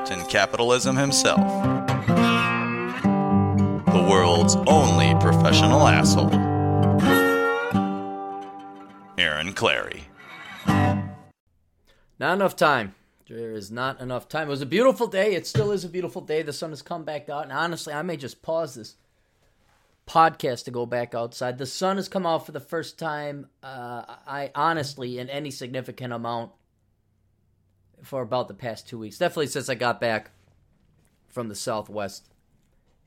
Captain Capitalism himself, the world's only professional asshole, Aaron Clarey. Not enough time. There is not enough time. It was a beautiful day. It still is a beautiful day. The sun has come back out. And honestly, I may just pause this podcast to go back outside. The sun has come out for the first time, uh, I honestly, in any significant amount for about the past two weeks. Definitely since I got back from the Southwest.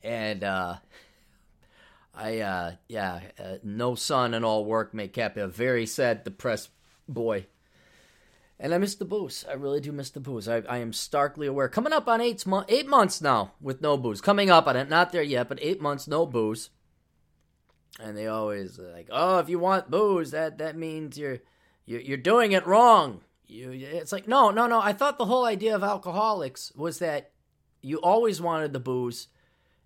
And, uh, I, uh, yeah, uh, no sun and all work make Cappy a very sad, depressed boy. And I miss the booze. I really do miss the booze. I, I am starkly aware. Coming up on eight, mo- eight months now with no booze. Coming up on it. Not there yet, but eight months, no booze. And they always like, oh, if you want booze, that, that means you're, you're, you're doing it wrong. You, it's like, no, no, no. I thought the whole idea of alcoholics was that you always wanted the booze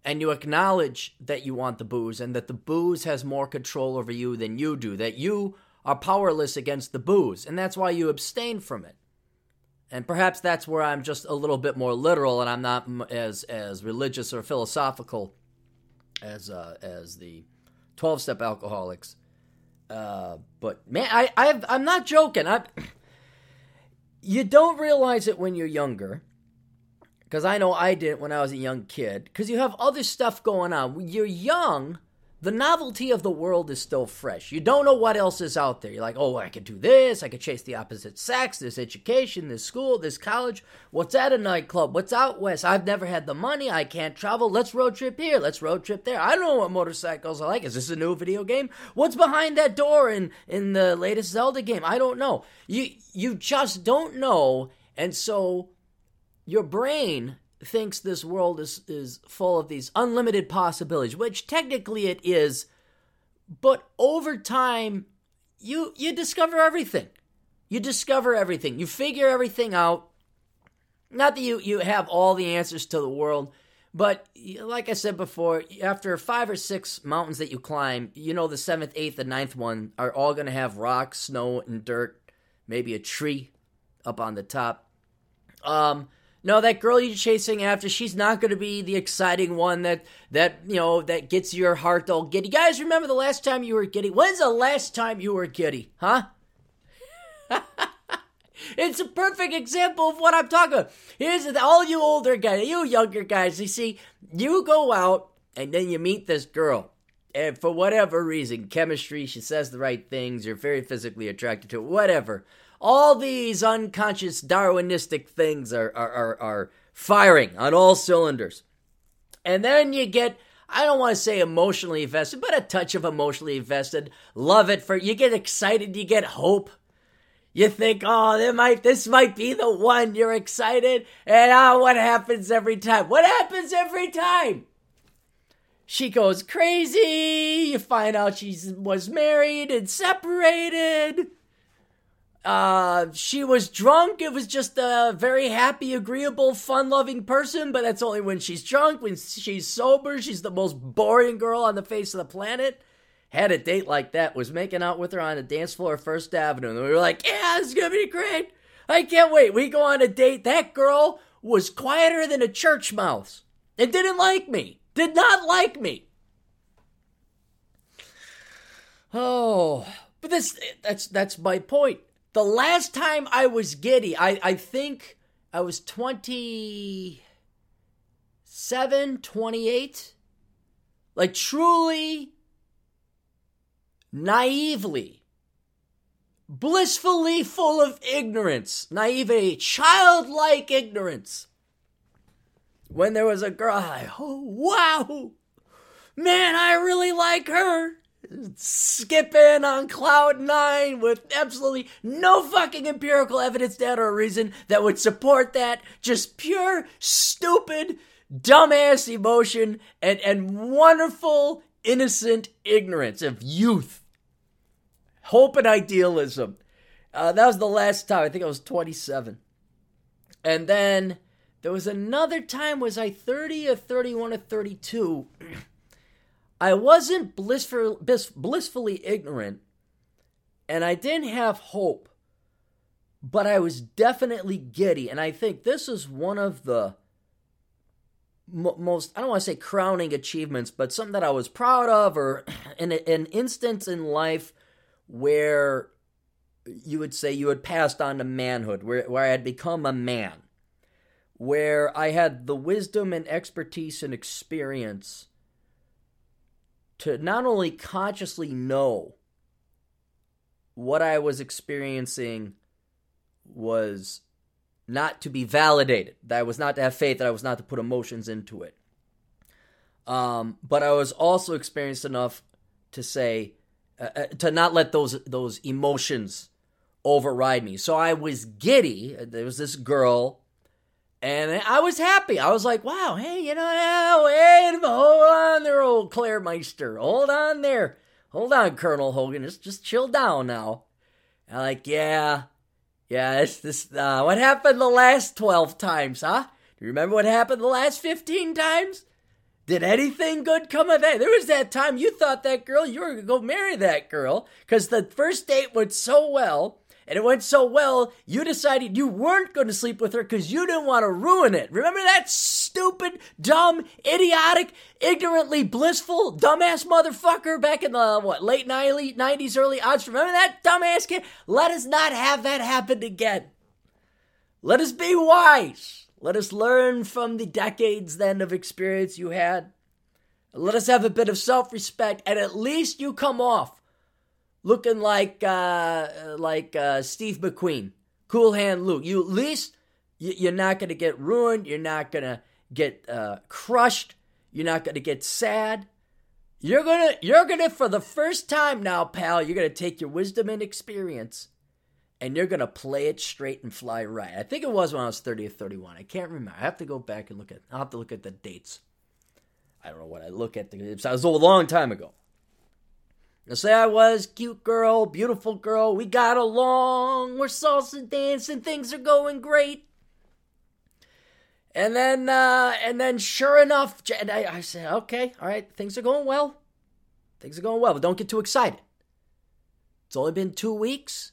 and you acknowledge that you want the booze and that the booze has more control over you than you do, that you are powerless against the booze, and that's why you abstain from it. And perhaps that's where I'm just a little bit more literal, and I'm not as as religious or philosophical as uh, as the twelve step alcoholics. Uh, but man, I i I'm not joking. I you don't realize it when you're younger, because I know I didn't when I was a young kid. Because you have other stuff going on. When you're young the novelty of the world is still fresh. You don't know what else is out there. You're like, oh, I could do this. I could chase the opposite sex. This education, this school, this college. What's at a nightclub? What's out west? I've never had the money. I can't travel. Let's road trip here. Let's road trip there. I don't know what motorcycles are like. Is this a new video game? What's behind that door in in the latest Zelda game? I don't know. You you just don't know, and so your brain thinks this world is is full of these unlimited possibilities, which technically it is, but over time you you discover everything. You discover everything. You figure everything out. Not that you you have all the answers to the world, but like I said before, after five or six mountains that you climb, you know the seventh, eighth, and ninth one are all going to have rocks, snow, and dirt, maybe a tree up on the top. Um, no, that girl you're chasing after, she's not going to be the exciting one that that you know that gets your heart all giddy. Guys, remember the last time you were giddy? When's the last time you were giddy? Huh? it's a perfect example of what I'm talking about. Here's the, all you older guys, you younger guys. You see, you go out and then you meet this girl. And for whatever reason, chemistry, she says the right things, you're very physically attracted to her, whatever all these unconscious Darwinistic things are, are, are, are, firing on all cylinders. And then you get, I don't want to say emotionally invested, but a touch of emotionally invested. Love it for, you get excited, you get hope. You think, oh, there might, this might be the one. You're excited. And oh, what happens every time? What happens every time? She goes crazy. You find out she was married and separated uh, she was drunk. It was just a very happy, agreeable, fun loving person, but that's only when she's drunk. When she's sober, she's the most boring girl on the face of the planet. Had a date like that, was making out with her on the dance floor First Avenue. And we were like, yeah, this is gonna be great. I can't wait. We go on a date. That girl was quieter than a church mouse and didn't like me. Did not like me. Oh, but this that's that's my point the last time I was giddy, I, I think I was 27, 28. Like truly, naively, blissfully full of ignorance, naivety, childlike ignorance. When there was a girl, I, oh, wow, man, I really like her. Skipping on cloud nine with absolutely no fucking empirical evidence, data, or reason that would support that. Just pure, stupid, dumbass emotion and, and wonderful, innocent ignorance of youth. Hope and idealism. Uh, that was the last time. I think I was 27. And then there was another time, was I 30 or 31 or 32? I wasn't blissful, blissfully ignorant, and I didn't have hope, but I was definitely giddy. And I think this is one of the most, I don't want to say crowning achievements, but something that I was proud of, or in an instance in life where you would say you had passed on to manhood, where, where I had become a man, where I had the wisdom and expertise and experience to not only consciously know what I was experiencing was not to be validated, that I was not to have faith, that I was not to put emotions into it. Um, but I was also experienced enough to say, uh, uh to not let those those emotions override me. So I was giddy. There was this girl and I was happy. I was like, wow, hey, you know, wait, hold on there, old Claire Meister. Hold on there. Hold on, Colonel Hogan. Just just chill down now. I'm like, yeah, yeah, it's this uh, what happened the last twelve times, huh? Do you remember what happened the last fifteen times? Did anything good come of that? There was that time you thought that girl, you were gonna go marry that girl, because the first date went so well and it went so well, you decided you weren't going to sleep with her because you didn't want to ruin it. Remember that stupid, dumb, idiotic, ignorantly blissful, dumbass motherfucker back in the, what, late 90s, early odds? Remember that dumbass kid? Let us not have that happen again. Let us be wise. Let us learn from the decades then of experience you had. Let us have a bit of self respect, and at least you come off looking like uh, like uh, Steve McQueen, Cool Hand Luke. You at least you're not going to get ruined. You're not going to get uh, crushed. You're not going to get sad. You're gonna you're gonna for the first time now, pal. You're gonna take your wisdom and experience, and you're gonna play it straight and fly right. I think it was when I was 30 or 31. I can't remember. I have to go back and look at. I'll have to look at the dates. I don't know what I look at. The, it was a long time ago. I say I was cute girl, beautiful girl. We got along. We're salsa dancing. Things are going great. And then, uh, and then, sure enough, I, I said, okay, all right, things are going well. Things are going well, but don't get too excited. It's only been two weeks.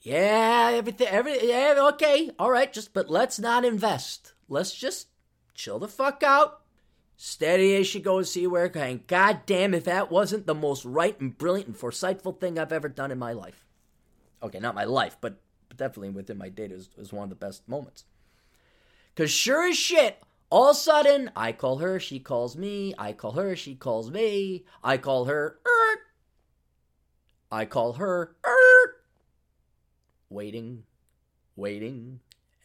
Yeah, everything, every, yeah, okay, all right, just, but let's not invest. Let's just chill the fuck out Steady as she goes, see where it can. God damn, if that wasn't the most right and brilliant and foresightful thing I've ever done in my life. Okay, not my life, but, definitely within my data is, is one of the best moments. Because sure as shit, all of a sudden, I call her, she calls me, I call her, she calls me, I call her, er, I call her, er, waiting, waiting,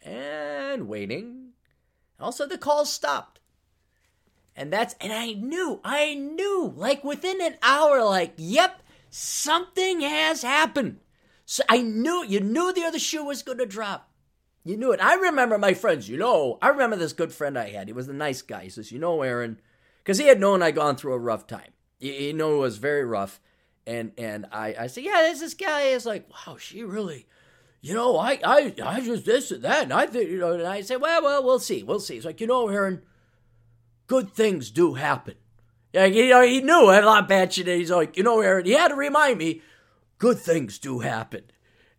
and waiting. Also, the call stopped. And that's, and I knew, I knew, like within an hour, like, yep, something has happened. So I knew, you knew the other shoe was going to drop. You knew it. I remember my friends, you know, I remember this good friend I had. He was a nice guy. He says, you know, Aaron, because he had known I'd gone through a rough time. You, know, it was very rough. And and I, I said, yeah, there's this guy is like, wow, she really, you know, I, I, I just this and that. And I think, you know, and I said, well, well, we'll see. We'll see. It's like, you know, Aaron, good things do happen. Yeah, you know, he knew a lot of bad shit. And He's like, you know, Aaron, he had to remind me, good things do happen.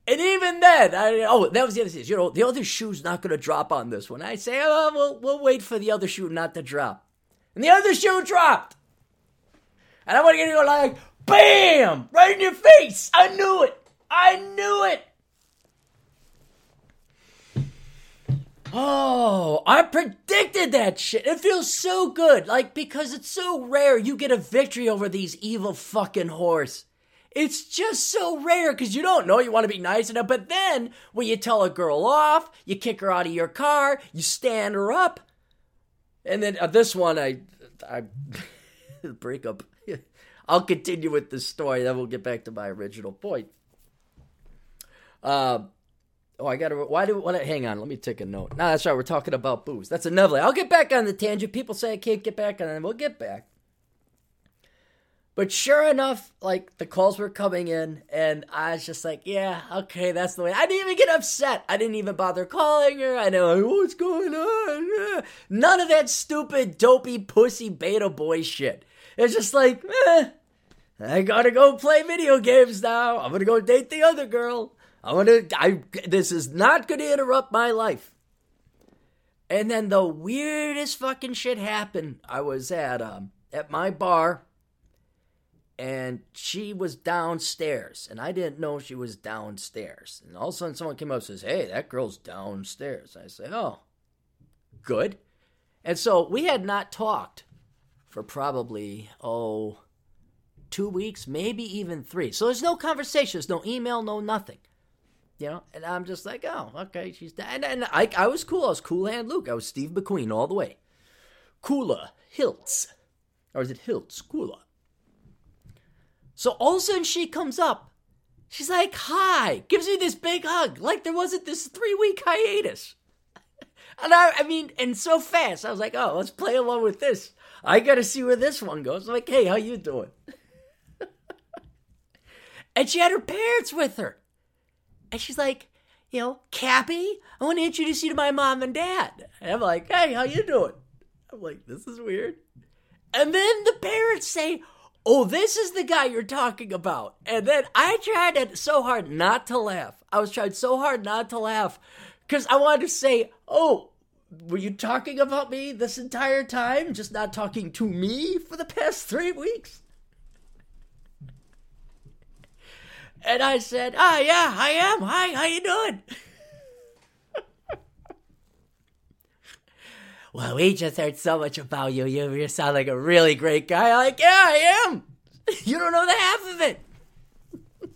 And even then, I, oh, that was the other thing. You know, the other shoe's not going to drop on this one. I say, oh, we'll, we'll wait for the other shoe not to drop. And the other shoe dropped. And I want to get go like, bam, right in your face. I knew it. I knew it. Oh, I predicted that shit. It feels so good. Like, because it's so rare you get a victory over these evil fucking whores. It's just so rare because you don't know you want to be nice enough. But then when you tell a girl off, you kick her out of your car, you stand her up. And then uh, this one, I, I break up. I'll continue with the story. Then we'll get back to my original point. Uh, oh, I gotta. Why do? What? Hang on. Let me take a note. No, that's right. We're talking about booze. That's another. I'll get back on the tangent. People say I can't get back on it. We'll get back. But sure enough, like the calls were coming in, and I was just like, yeah, okay, that's the way. I didn't even get upset. I didn't even bother calling her. I know like, what's going on. None of that stupid, dopey, pussy beta boy shit. It's just like, eh, I gotta go play video games now. I'm gonna go date the other girl. I'm gonna. I. This is not gonna interrupt my life. And then the weirdest fucking shit happened. I was at um at my bar and she was downstairs and i didn't know she was downstairs and all of a sudden someone came up and says hey that girl's downstairs i say oh good and so we had not talked for probably oh two weeks maybe even three so there's no conversation there's no email no nothing you know and i'm just like oh okay she's down and, and I, I was cool i was cool hand luke i was steve mcqueen all the way cooler hilts or is it hilts cooler so all of a sudden she comes up. She's like, hi, gives me this big hug, like there wasn't this three week hiatus. And I, I mean, and so fast, I was like, oh, let's play along with this. I gotta see where this one goes. I'm like, hey, how you doing? and she had her parents with her. And she's like, you know, Cappy, I want to introduce you to my mom and dad. And I'm like, hey, how you doing? I'm like, this is weird. And then the parents say, oh, this is the guy you're talking about. And then I tried so hard not to laugh. I was trying so hard not to laugh because I wanted to say, oh, were you talking about me this entire time? Just not talking to me for the past three weeks? And I said, ah, oh, yeah, I am. Hi, how you doing? well, we just heard so much about you. You, you sound like a really great guy. I'm like, yeah, I am. You don't know the half of it.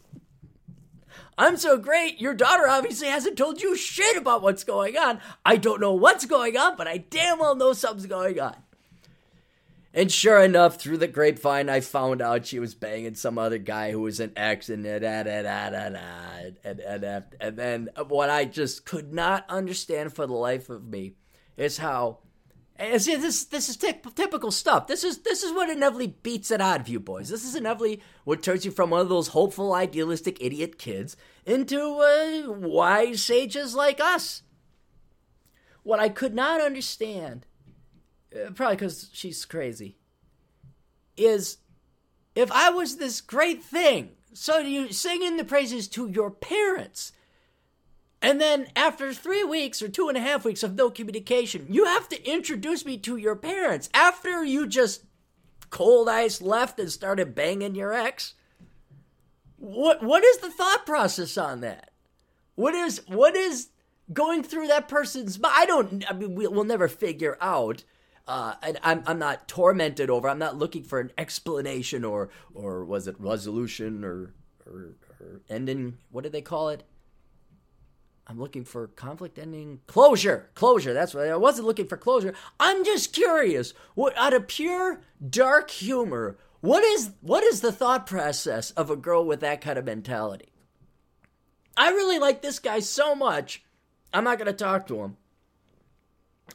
I'm so great. Your daughter obviously hasn't told you shit about what's going on. I don't know what's going on, but I damn well know something's going on. And sure enough, through the grapevine, I found out she was banging some other guy who was an ex, and da, da, da, da, da, and, and, and, then what I just could not understand for the life of me is how and see, this this is t- typical stuff. This is this is what inevitably beats it out of you boys. This is inevitably what turns you from one of those hopeful, idealistic idiot kids into uh, wise sages like us. What I could not understand, uh, probably because she's crazy, is if I was this great thing, so you singing the praises to your parents and then after three weeks or two and a half weeks of no communication, you have to introduce me to your parents after you just cold ice left and started banging your ex. What what is the thought process on that? What is what is going through that person's? I don't. I mean, we'll never figure out. Uh, and I'm I'm not tormented over. I'm not looking for an explanation or or was it resolution or or, or ending? What did they call it? I'm looking for conflict ending closure. Closure. That's what I wasn't looking for closure. I'm just curious. What out of pure dark humor, what is what is the thought process of a girl with that kind of mentality? I really like this guy so much. I'm not gonna talk to him.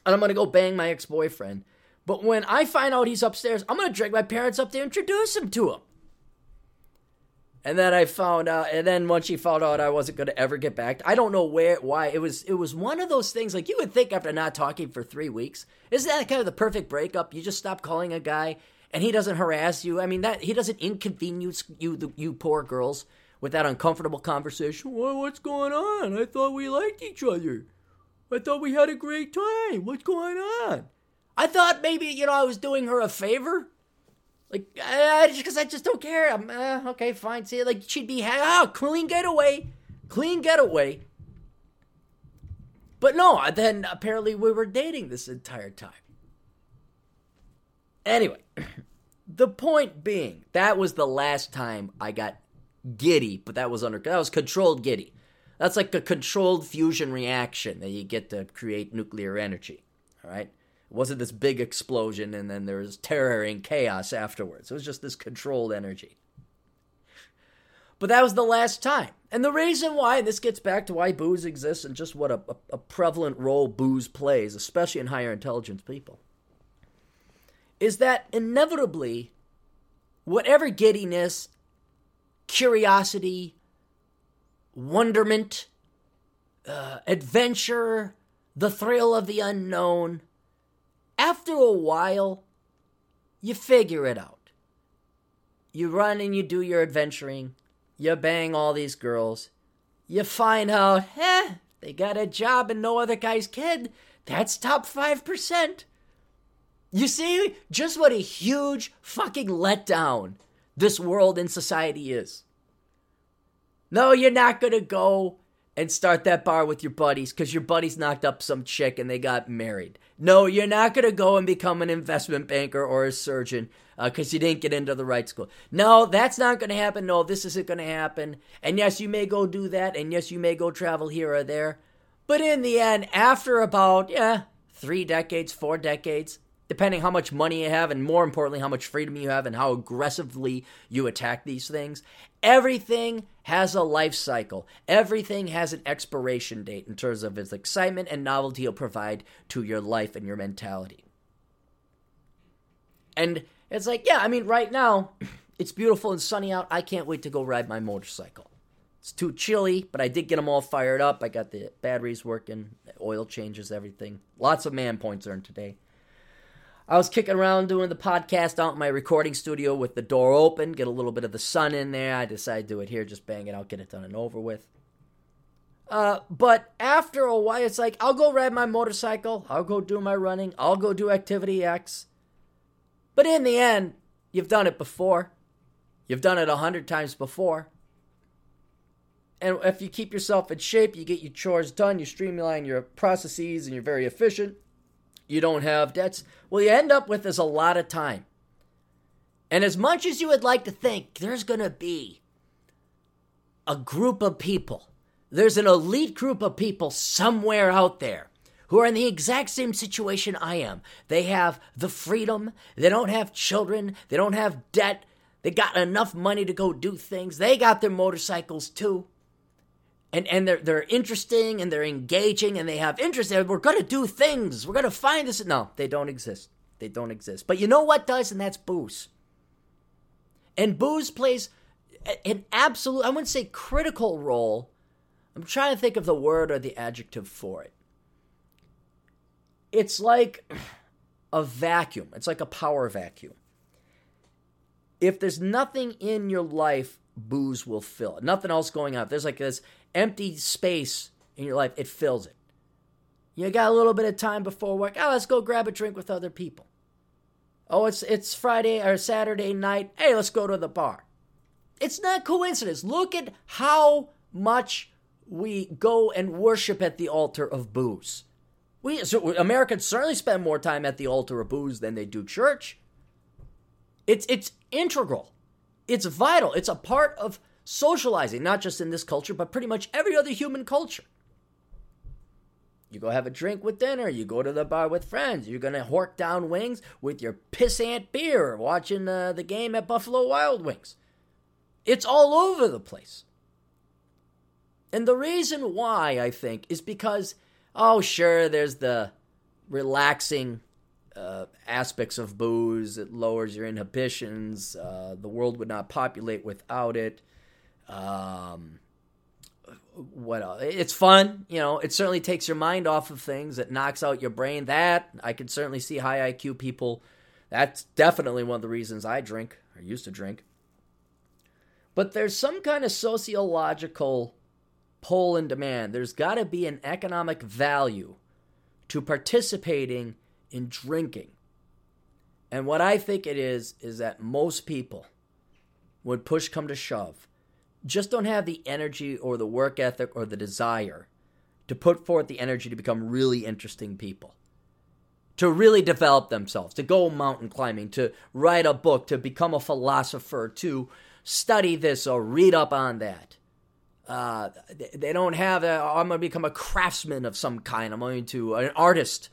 And I'm gonna go bang my ex-boyfriend. But when I find out he's upstairs, I'm gonna drag my parents up to introduce him to him. And then I found out, and then once she found out I wasn't to ever get back, I don't know where, why. It was, it was one of those things. Like you would think after not talking for three weeks, isn't that kind of the perfect breakup? You just stop calling a guy, and he doesn't harass you. I mean, that he doesn't inconvenience you, the, you poor girls, with that uncomfortable conversation. Well, what's going on? I thought we liked each other. I thought we had a great time. What's going on? I thought maybe you know I was doing her a favor. Like, because I, I just don't care. I'm uh, okay, fine. See, like she'd be ah, clean getaway, clean getaway. But no, then apparently we were dating this entire time. Anyway, the point being, that was the last time I got giddy, but that was under that was controlled giddy. That's like a controlled fusion reaction that you get to create nuclear energy. All right. It wasn't this big explosion and then there was terror and chaos afterwards. It was just this controlled energy. But that was the last time. And the reason why, this gets back to why booze exists and just what a, a prevalent role booze plays, especially in higher intelligence people, is that inevitably, whatever giddiness, curiosity, wonderment, uh, adventure, the thrill of the unknown, after a while, you figure it out. You run and you do your adventuring you bang all these girls. You find out, eh, they got a job and no other guy's kid. That's top 5%. You see just what a huge fucking letdown this world and society is. No, you're not going to go and start that bar with your buddies because your buddies knocked up some chick and they got married. No, you're not going to go and become an investment banker or a surgeon because uh, you didn't get into the right school. No, that's not going to happen. No, this isn't going to happen. And yes, you may go do that. And yes, you may go travel here or there. But in the end, after about, yeah, three decades, four decades, depending how much money you have and more importantly how much freedom you have and how aggressively you attack these things everything has a life cycle everything has an expiration date in terms of its excitement and novelty it'll provide to your life and your mentality and it's like, yeah, I mean, right now, it's beautiful and sunny out. I can't wait to go ride my motorcycle. It's too chilly, but I did get them all fired up. I got the batteries working, oil changes, everything. Lots of man points earned today. I was kicking around doing the podcast out in my recording studio with the door open, get a little bit of the sun in there. I decided to do it here, just bang it out, get it done and over with. Uh, but after a while, it's like, I'll go ride my motorcycle, I'll go do my running, I'll go do activity X. But in the end, you've done it before. You've done it a hundred times before. And if you keep yourself in shape, you get your chores done, you streamline your processes, and you're very efficient. You don't have debts. Well, you end up with is a lot of time. And as much as you would like to think there's going to be a group of people, there's an elite group of people somewhere out there who are in the exact same situation I am. They have the freedom, they don't have children, they don't have debt, they got enough money to go do things. They got their motorcycles too. And and they're they're interesting and they're engaging and they have interest. We're gonna do things. We're gonna find this. No, they don't exist. They don't exist. But you know what does, and that's booze. And booze plays an absolute, I wouldn't say critical role. I'm trying to think of the word or the adjective for it it's like a vacuum. It's like a power vacuum. If there's nothing in your life, booze will fill it. Nothing else going on. There's like this empty space in your life, it fills it. You got a little bit of time before work. Oh, let's go grab a drink with other people. Oh, it's it's Friday or Saturday night. Hey, let's go to the bar. It's not coincidence. Look at how much we go and worship at the altar of booze. We so Americans certainly spend more time at the altar of booze than they do church. It's it's integral. It's vital. It's a part of socializing, not just in this culture, but pretty much every other human culture. You go have a drink with dinner. You go to the bar with friends. You're gonna hork down wings with your pissant beer, watching uh, the game at Buffalo Wild Wings. It's all over the place. And the reason why I think is because oh, sure, there's the relaxing uh, aspects of booze. It lowers your inhibitions. Uh, the world would not populate without it. Um, what else? It's fun, you know. It certainly takes your mind off of things. It knocks out your brain. That I can certainly see high IQ people. That's definitely one of the reasons I drink or used to drink. But there's some kind of sociological pull and demand. There's got to be an economic value to participating in drinking. And what I think it is, is that most people, would push come to shove, just don't have the energy or the work ethic or the desire to put forth the energy to become really interesting people. To really develop themselves, to go mountain climbing, to write a book, to become a philosopher, to study this or read up on that. Uh, they don't have. I'm going to become a craftsman of some kind. I'm going to an artist.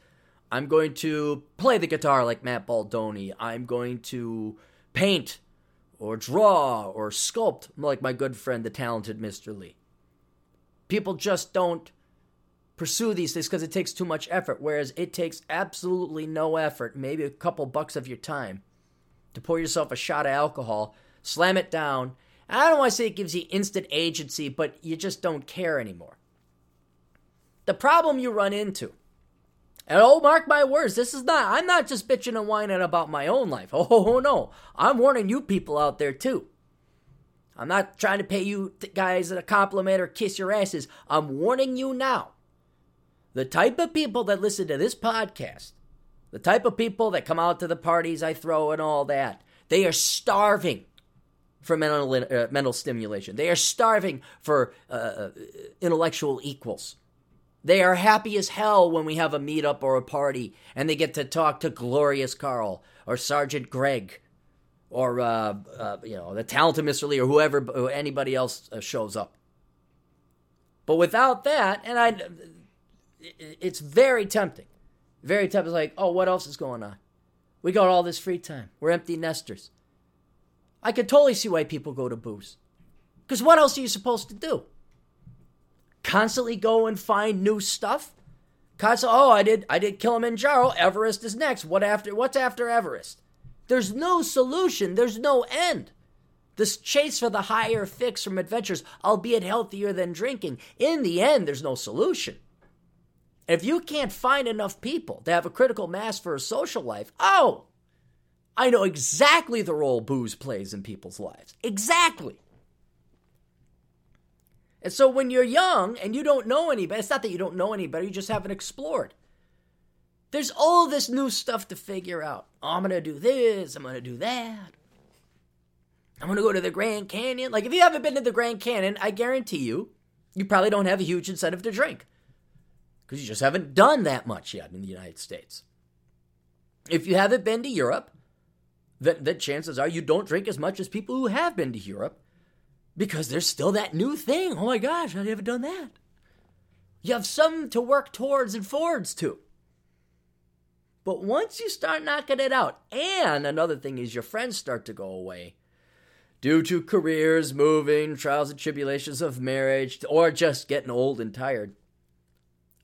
I'm going to play the guitar like Matt Baldoni. I'm going to paint or draw or sculpt like my good friend, the talented Mr. Lee. People just don't pursue these things because it takes too much effort, whereas it takes absolutely no effort, maybe a couple bucks of your time, to pour yourself a shot of alcohol, slam it down. I don't want to say it gives you instant agency, but you just don't care anymore. The problem you run into, and oh, mark my words, this is not, I'm not just bitching and whining about my own life. Oh, no. I'm warning you people out there too. I'm not trying to pay you guys a compliment or kiss your asses. I'm warning you now. The type of people that listen to this podcast, the type of people that come out to the parties I throw and all that, they are starving for mental, uh, mental stimulation. They are starving for uh, uh intellectual equals. They are happy as hell when we have a meetup or a party and they get to talk to Glorious Carl or Sergeant Greg or uh, uh, you know the talented Mr. Lee or whoever or anybody else uh, shows up. But without that, and I, it's very tempting, very tempting. It's like, oh, what else is going on? We got all this free time. We're empty nesters. I could totally see why people go to booze, because what else are you supposed to do? Constantly go and find new stuff. Constantly, oh, I did, I did Kilimanjaro. Everest is next. What after? What's after Everest? There's no solution. There's no end. This chase for the higher fix from adventures, albeit healthier than drinking, in the end, there's no solution. If you can't find enough people to have a critical mass for a social life, oh, I know exactly the role booze plays in people's lives. Exactly. And so when you're young and you don't know any better, it's not that you don't know any better, you just haven't explored. There's all this new stuff to figure out. Oh, I'm going to do this, I'm going to do that. I'm going to go to the Grand Canyon. Like, if you haven't been to the Grand Canyon, I guarantee you, you probably don't have a huge incentive to drink because you just haven't done that much yet in the United States. If you haven't been to Europe, then, then chances are you don't drink as much as people who have been to Europe because there's still that new thing. Oh my gosh, I haven't done that. You have some to work towards and forwards to. But once you start knocking it out, and another thing is your friends start to go away due to careers, moving, trials and tribulations of marriage, or just getting old and tired.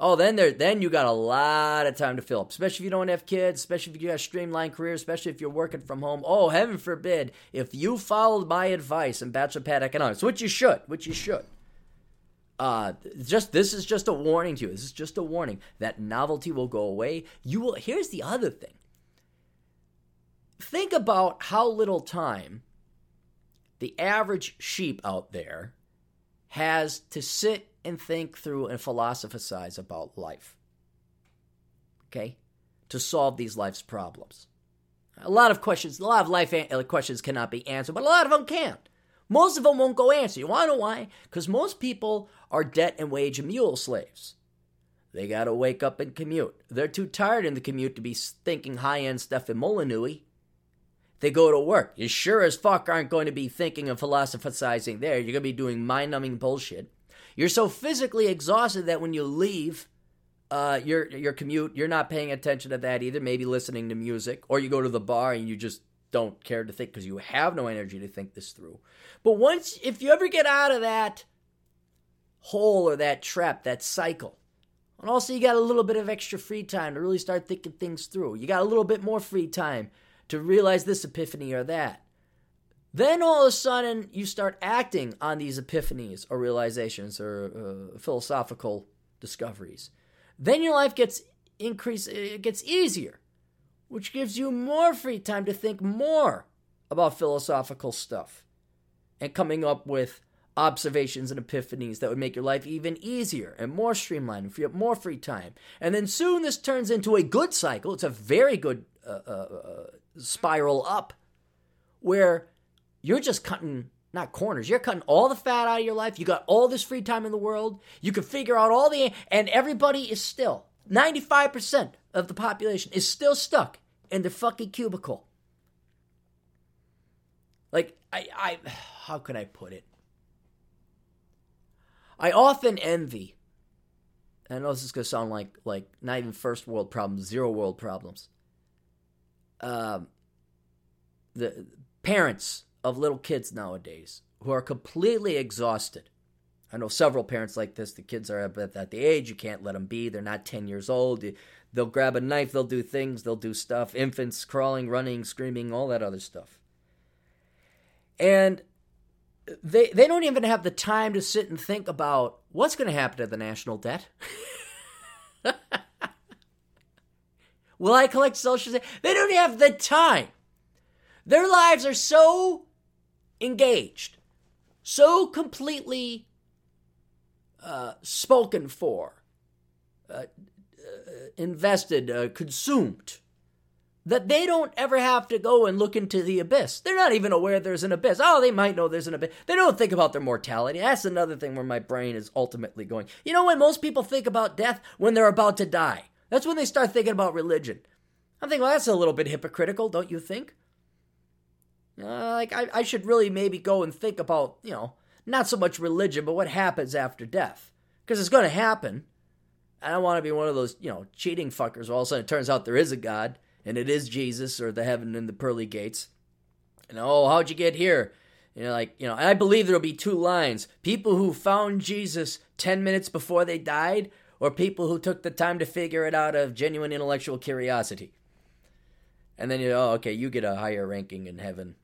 Oh, then there, then you got a lot of time to fill up, especially if you don't have kids, especially if you got a streamlined career, especially if you're working from home. Oh, heaven forbid, if you followed my advice in Bachelor Pad Economics, which you should, which you should. Uh, just this is just a warning to you. This is just a warning that novelty will go away. You will. Here's the other thing. Think about how little time the average sheep out there has to sit and think through and philosophize about life. Okay? To solve these life's problems. A lot of questions, a lot of life uh, questions cannot be answered, but a lot of them can't. Most of them won't go answer. You want to know why? Because most people are debt and wage and mule slaves. They got to wake up and commute. They're too tired in the commute to be thinking high end stuff in Molineux. They go to work. You sure as fuck aren't going to be thinking and philosophizing there. You're going to be doing mind numbing bullshit. You're so physically exhausted that when you leave uh, your your commute, you're not paying attention to that either. Maybe listening to music, or you go to the bar and you just don't care to think because you have no energy to think this through. But once, if you ever get out of that hole or that trap, that cycle, and also you got a little bit of extra free time to really start thinking things through. You got a little bit more free time to realize this epiphany or that. Then all of a sudden, you start acting on these epiphanies or realizations or uh, philosophical discoveries. Then your life gets increase, it gets easier, which gives you more free time to think more about philosophical stuff and coming up with observations and epiphanies that would make your life even easier and more streamlined and free up more free time. And then soon this turns into a good cycle. It's a very good uh, uh, uh spiral up where you're just cutting not corners. You're cutting all the fat out of your life. You got all this free time in the world. You can figure out all the and everybody is still 95% of the population is still stuck in their fucking cubicle. Like I I how can I put it? I often envy I know this is gonna sound like like not even first world problems, zero world problems. Um, the parents of little kids nowadays who are completely exhausted. I know several parents like this. The kids are at, the age you can't let them be. They're not 10 years old. They'll grab a knife, they'll do things, they'll do stuff. Infants crawling, running, screaming, all that other stuff. And they they don't even have the time to sit and think about what's going to happen to the national debt. Will I collect social? They don't have the time. Their lives are so engaged, so completely uh, spoken for, uh, uh, invested, uh, consumed, that they don't ever have to go and look into the abyss. They're not even aware there's an abyss. Oh, they might know there's an abyss. They don't think about their mortality. That's another thing where my brain is ultimately going. You know when most people think about death? When they're about to die. That's when they start thinking about religion. I'm thinking, well, that's a little bit hypocritical, don't you think? Uh, like, I, I should really maybe go and think about, you know, not so much religion, but what happens after death. Because it's going to happen. I don't want to be one of those, you know, cheating fuckers where all of a sudden it turns out there is a God and it is Jesus or the heaven and the pearly gates. And oh, how'd you get here? You know, like, you know, I believe there'll be two lines people who found Jesus 10 minutes before they died, or people who took the time to figure it out of genuine intellectual curiosity. And then you oh, okay, you get a higher ranking in heaven,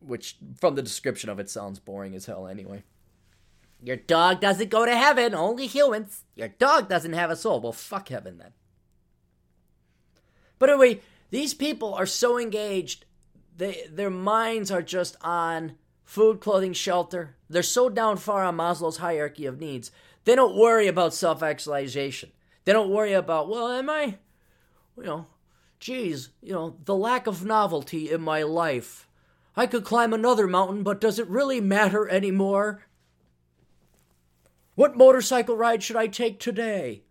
which from the description of it sounds boring as hell anyway. Your dog doesn't go to heaven, only humans. Your dog doesn't have a soul. Well, fuck heaven then. But anyway, these people are so engaged, they, their minds are just on food, clothing, shelter. They're so down far on Maslow's hierarchy of needs, they don't worry about self actualization. They don't worry about, well, am I, you know, geez, you know, the lack of novelty in my life. I could climb another mountain, but does it really matter anymore? What motorcycle ride should I take today?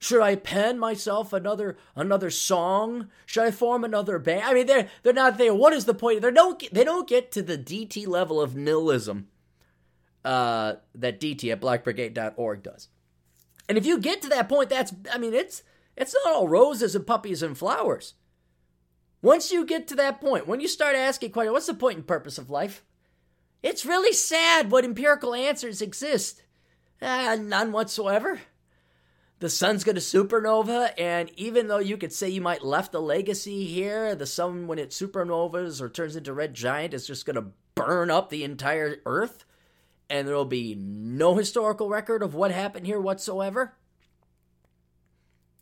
Should I pen myself another another song? Should I form another band? I mean, they're they're not there. What is the point? They don't they don't get to the DT level of nihilism uh, that DT at blackbrigade.org does. And if you get to that point, that's I mean, it's it's not all roses and puppies and flowers. Once you get to that point, when you start asking questions, what's the point and purpose of life? It's really sad what empirical answers exist. Uh, none whatsoever the sun's going to supernova, and even though you could say you might left a legacy here, the sun, when it supernovas or turns into red giant, is just going to burn up the entire Earth, and there will be no historical record of what happened here whatsoever.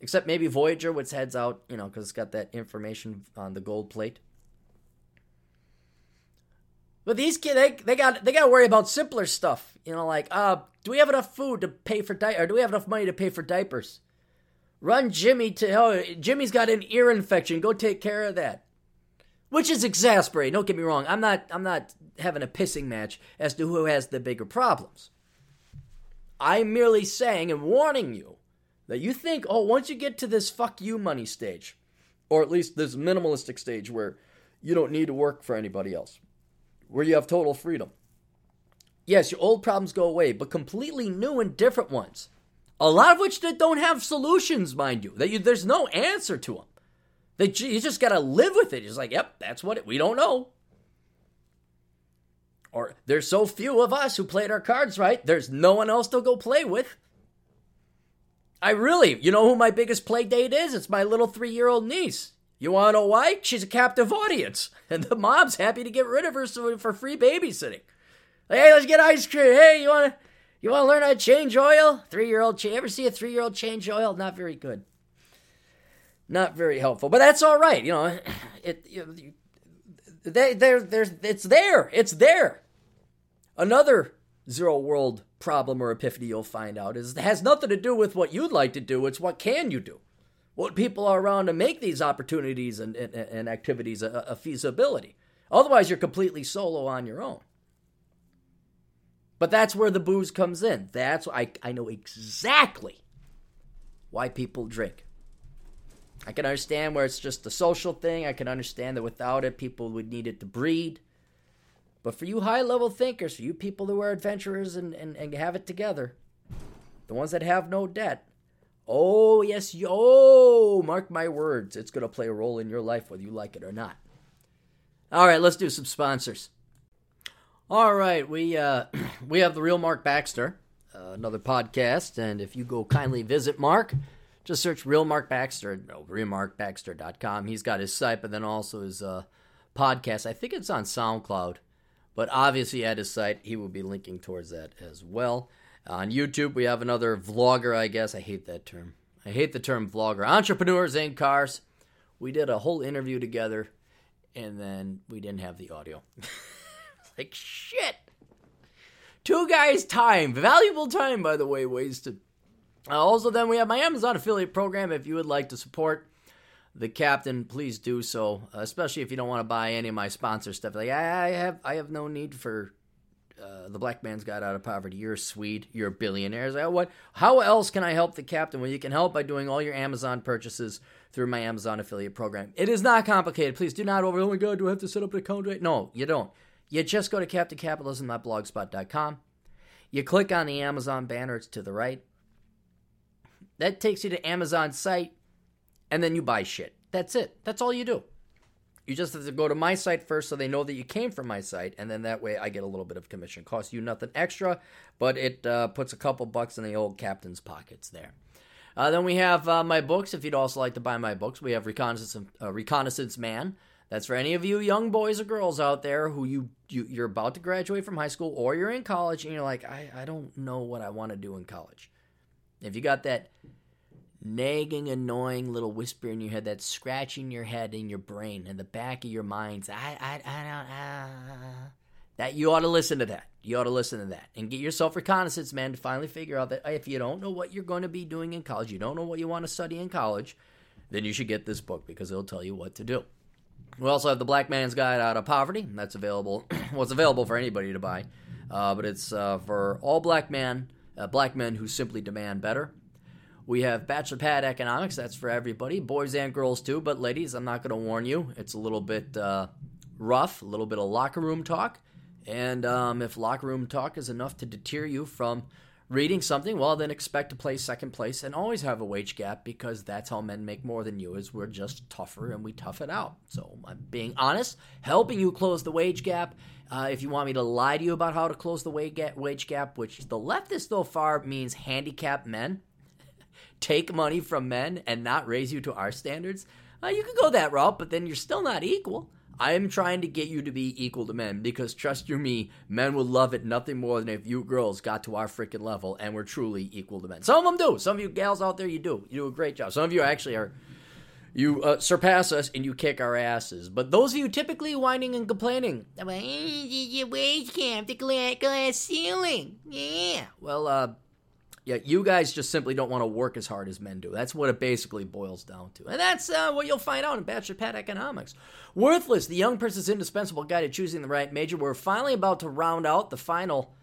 Except maybe Voyager, which heads out, you know, because it's got that information on the gold plate. But these kids, they, they got they got to worry about simpler stuff. You know, like, uh, do we have enough food to pay for di- or do we have enough money to pay for diapers? Run Jimmy to oh, Jimmy's got an ear infection. Go take care of that. Which is exasperating. Don't get me wrong. I'm not I'm not having a pissing match as to who has the bigger problems. I'm merely saying and warning you that you think, oh, once you get to this fuck you money stage, or at least this minimalistic stage where you don't need to work for anybody else where you have total freedom. Yes, your old problems go away, but completely new and different ones. A lot of which that don't have solutions, mind you. That you, there's no answer to them. That you just got to live with it. It's like, yep, that's what it, we don't know. Or there's so few of us who played our cards right. There's no one else to go play with. I really, you know who my biggest play date is? It's my little three year old niece. You want to know why? She's a captive audience, and the mom's happy to get rid of her for free babysitting. Hey, let's get ice cream. Hey, you want to you want to learn how to change oil? Three year old. Change ever see a three year old change oil? Not very good. Not very helpful, but that's all right. You know, it. You, they, there, there's, it's there. It's there. Another zero world problem or epiphany you'll find out is it has nothing to do with what you'd like to do. It's what can you do what people are around to make these opportunities and, and, and activities a, a feasibility. Otherwise, you're completely solo on your own. But that's where the booze comes in. That's I I know exactly why people drink. I can understand where it's just a social thing. I can understand that without it, people would need it to breed. But for you high level thinkers, for you people who are adventurers and, and, and have it together, the ones that have no debt, Oh, yes, yo, oh, mark my words. It's going to play a role in your life whether you like it or not. All right, let's do some sponsors. All right, we uh, we have the real Mark Baxter, uh, another podcast, and if you go kindly visit Mark, just search real Mark Baxter, no, realmarkbaxter.com. He's got his site, but then also his uh, podcast. I think it's on SoundCloud, but obviously at his site, he will be linking towards that as well. On YouTube, we have another vlogger, I guess. I hate that term. I hate the term vlogger. Entrepreneurs in Cars. We did a whole interview together, and then we didn't have the audio. like, shit. Two guys' time. Valuable time, by the way, wasted. Uh, also, then we have my Amazon affiliate program. If you would like to support the captain, please do so. Especially if you don't want to buy any of my sponsor stuff. Like I, have, I have no need for uh, the Black Man's Guide Out of Poverty. You're a Swede. You're a billionaire. Like, what? How else can I help the captain? Well, you can help by doing all your Amazon purchases through my Amazon affiliate program. It is not complicated. Please do not over. Oh my God, do I have to set up an account? Right? No, you don't. You just go to captaincapitalism.blogspot.com. You click on the Amazon banner, it's to the right. That takes you to Amazon site, and then you buy shit. That's it. That's all you do. You just have to go to my site first so they know that you came from my site, and then that way I get a little bit of commission. Costs you nothing extra, but it uh, puts a couple bucks in the old captain's pockets there. Uh, then we have uh, my books. If you'd also like to buy my books, we have Reconnaissance, uh, Reconnaissance Man, that's for any of you young boys or girls out there who you, you you're about to graduate from high school or you're in college and you're like, I, I don't know what I want to do in college. If you got that nagging, annoying little whisper in your head that's scratching your head in your brain in the back of your minds, I I I don't uh, that you ought to listen to that. You ought to listen to that and get yourself reconnaissance, man, to finally figure out that if you don't know what you're going to be doing in college, you don't know what you want to study in college, then you should get this book because it'll tell you what to do. We also have the Black Man's Guide Out of Poverty. That's available. well, it's available for anybody to buy, uh, but it's uh, for all black men, uh, black men who simply demand better. We have Bachelor Pad Economics. That's for everybody, boys and girls too. But ladies, I'm not going to warn you. It's a little bit uh, rough, a little bit of locker room talk, and um, if locker room talk is enough to deter you from reading something, well, then expect to play second place and always have a wage gap because that's how men make more than you is we're just tougher and we tough it out. So I'm being honest, helping you close the wage gap. Uh, if you want me to lie to you about how to close the wage gap, which the leftist so far means handicap men, take money from men and not raise you to our standards, uh, you can go that route, but then you're still not equal. I am trying to get you to be equal to men because trust you me, men would love it nothing more than if you girls got to our freaking level and were truly equal to men. Some of them do. Some of you gals out there, you do. You do a great job. Some of you actually are. You uh, surpass us and you kick our asses. But those of you typically whining and complaining, wage camp, the glass ceiling. Yeah. Well, uh, yeah, you guys just simply don't want to work as hard as men do. That's what it basically boils down to. And that's uh, what you'll find out in Bachelor Pad Economics. Worthless, the young person's indispensable guide to choosing the right major. We're finally about to round out the final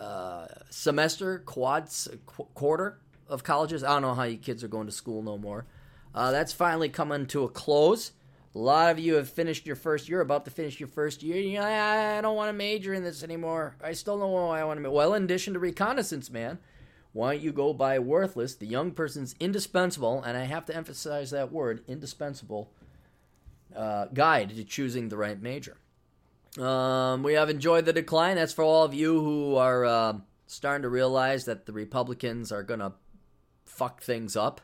uh, semester, quads, qu- quarter of colleges. I don't know how you kids are going to school no more. Uh, that's finally coming to a close. A lot of you have finished your first year, about to finish your first year. You know, I don't want to major in this anymore. I still don't know why I want to. Well, in addition to reconnaissance, man, why don't you go buy Worthless, the young person's indispensable, and I have to emphasize that word, indispensable, uh, guide to choosing the right major. Um, we have enjoyed the decline. That's for all of you who are uh, starting to realize that the Republicans are going to fuck things up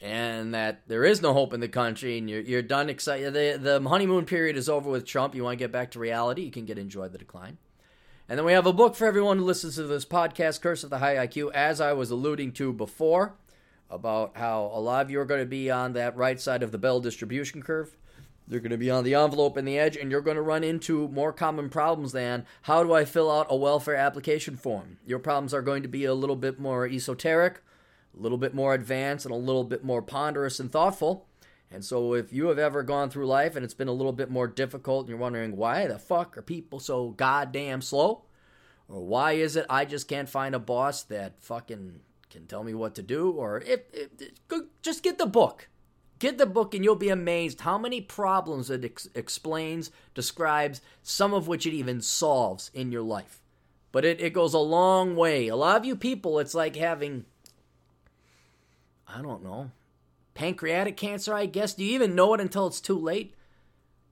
and that there is no hope in the country and you're, you're done excited. The, the honeymoon period is over with Trump. You want to get back to reality, you can get Enjoy the Decline. And then we have a book for everyone who listens to this podcast, Curse of the High IQ, as I was alluding to before, about how a lot of you are going to be on that right side of the bell distribution curve. You're going to be on the envelope and the edge, and you're going to run into more common problems than how do I fill out a welfare application form? Your problems are going to be a little bit more esoteric, a little bit more advanced, and a little bit more ponderous and thoughtful. And so, if you have ever gone through life and it's been a little bit more difficult and you're wondering why the fuck are people so goddamn slow, or why is it I just can't find a boss that fucking can tell me what to do, or if, if just get the book. Get the book and you'll be amazed how many problems it ex- explains, describes, some of which it even solves in your life. But it, it goes a long way. A lot of you people, it's like having I don't know. Pancreatic cancer, I guess. Do you even know it until it's too late?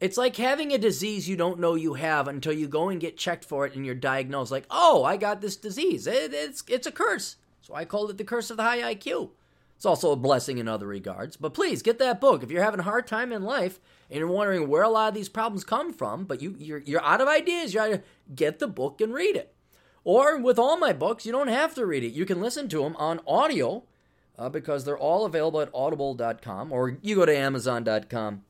It's like having a disease you don't know you have until you go and get checked for it and you're diagnosed. Like, oh, I got this disease. It, it's it's a curse. So I called it the curse of the high IQ. It's also a blessing in other regards. But please get that book if you're having a hard time in life and you're wondering where a lot of these problems come from. But you you're you're out of ideas. You gotta get the book and read it. Or with all my books, you don't have to read it. You can listen to them on audio uh, because they're all available at audible.com or you go to amazon.com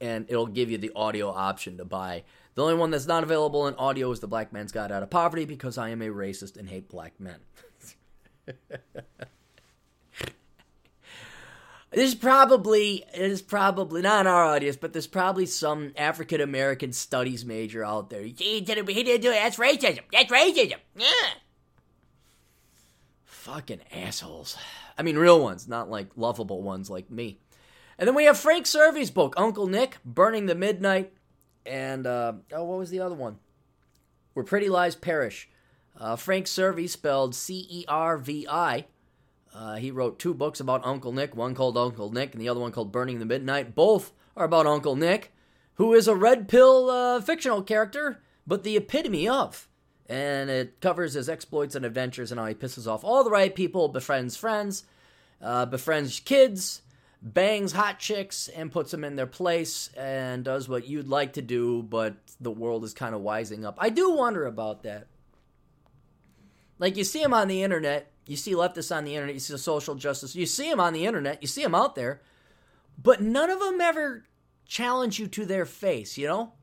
and it'll give you the audio option to buy. The only one that's not available in audio is The Black Man's Guide Out of Poverty because I am a racist and hate black men. there's probably there's probably not in our audience, but there's probably some African American studies major out there. He didn't, he didn't do it. That's racism. That's racism. Yeah. Fucking assholes. I mean, real ones, not like lovable ones like me. And then we have Frank Cervi's book, Uncle Nick, Burning the Midnight, and uh, oh, what was the other one? Where Pretty Lies Perish. Uh, Frank Cervi, spelled C E R V I. Uh, he wrote two books about Uncle Nick, one called Uncle Nick and the other one called Burning the Midnight. Both are about Uncle Nick, who is a red pill uh, fictional character, but the epitome of. And it covers his exploits and adventures and how he pisses off all the right people, befriends friends, uh, befriends kids, bangs hot chicks and puts them in their place and does what you'd like to do, but the world is kind of wising up. I do wonder about that. Like you see him on the internet, you see leftists on the internet, you see social justice, you see him on the internet, you see him out there, but none of them ever challenge you to their face, you know?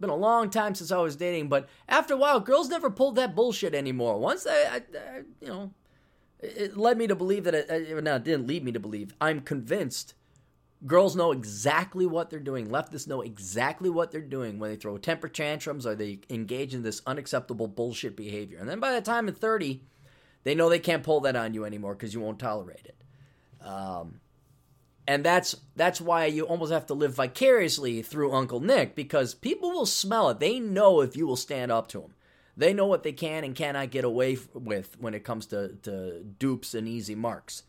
Been a long time since I was dating, but after a while, girls never pulled that bullshit anymore. Once I, I, I you know, it led me to believe that it, no, it didn't lead me to believe. I'm convinced girls know exactly what they're doing. Leftists know exactly what they're doing when they throw temper tantrums or they engage in this unacceptable bullshit behavior. And then by the time at 30, they know they can't pull that on you anymore because you won't tolerate it. Um, and that's that's why you almost have to live vicariously through Uncle Nick because people will smell it. They know if you will stand up to them. They know what they can and cannot get away with when it comes to, to dupes and easy marks.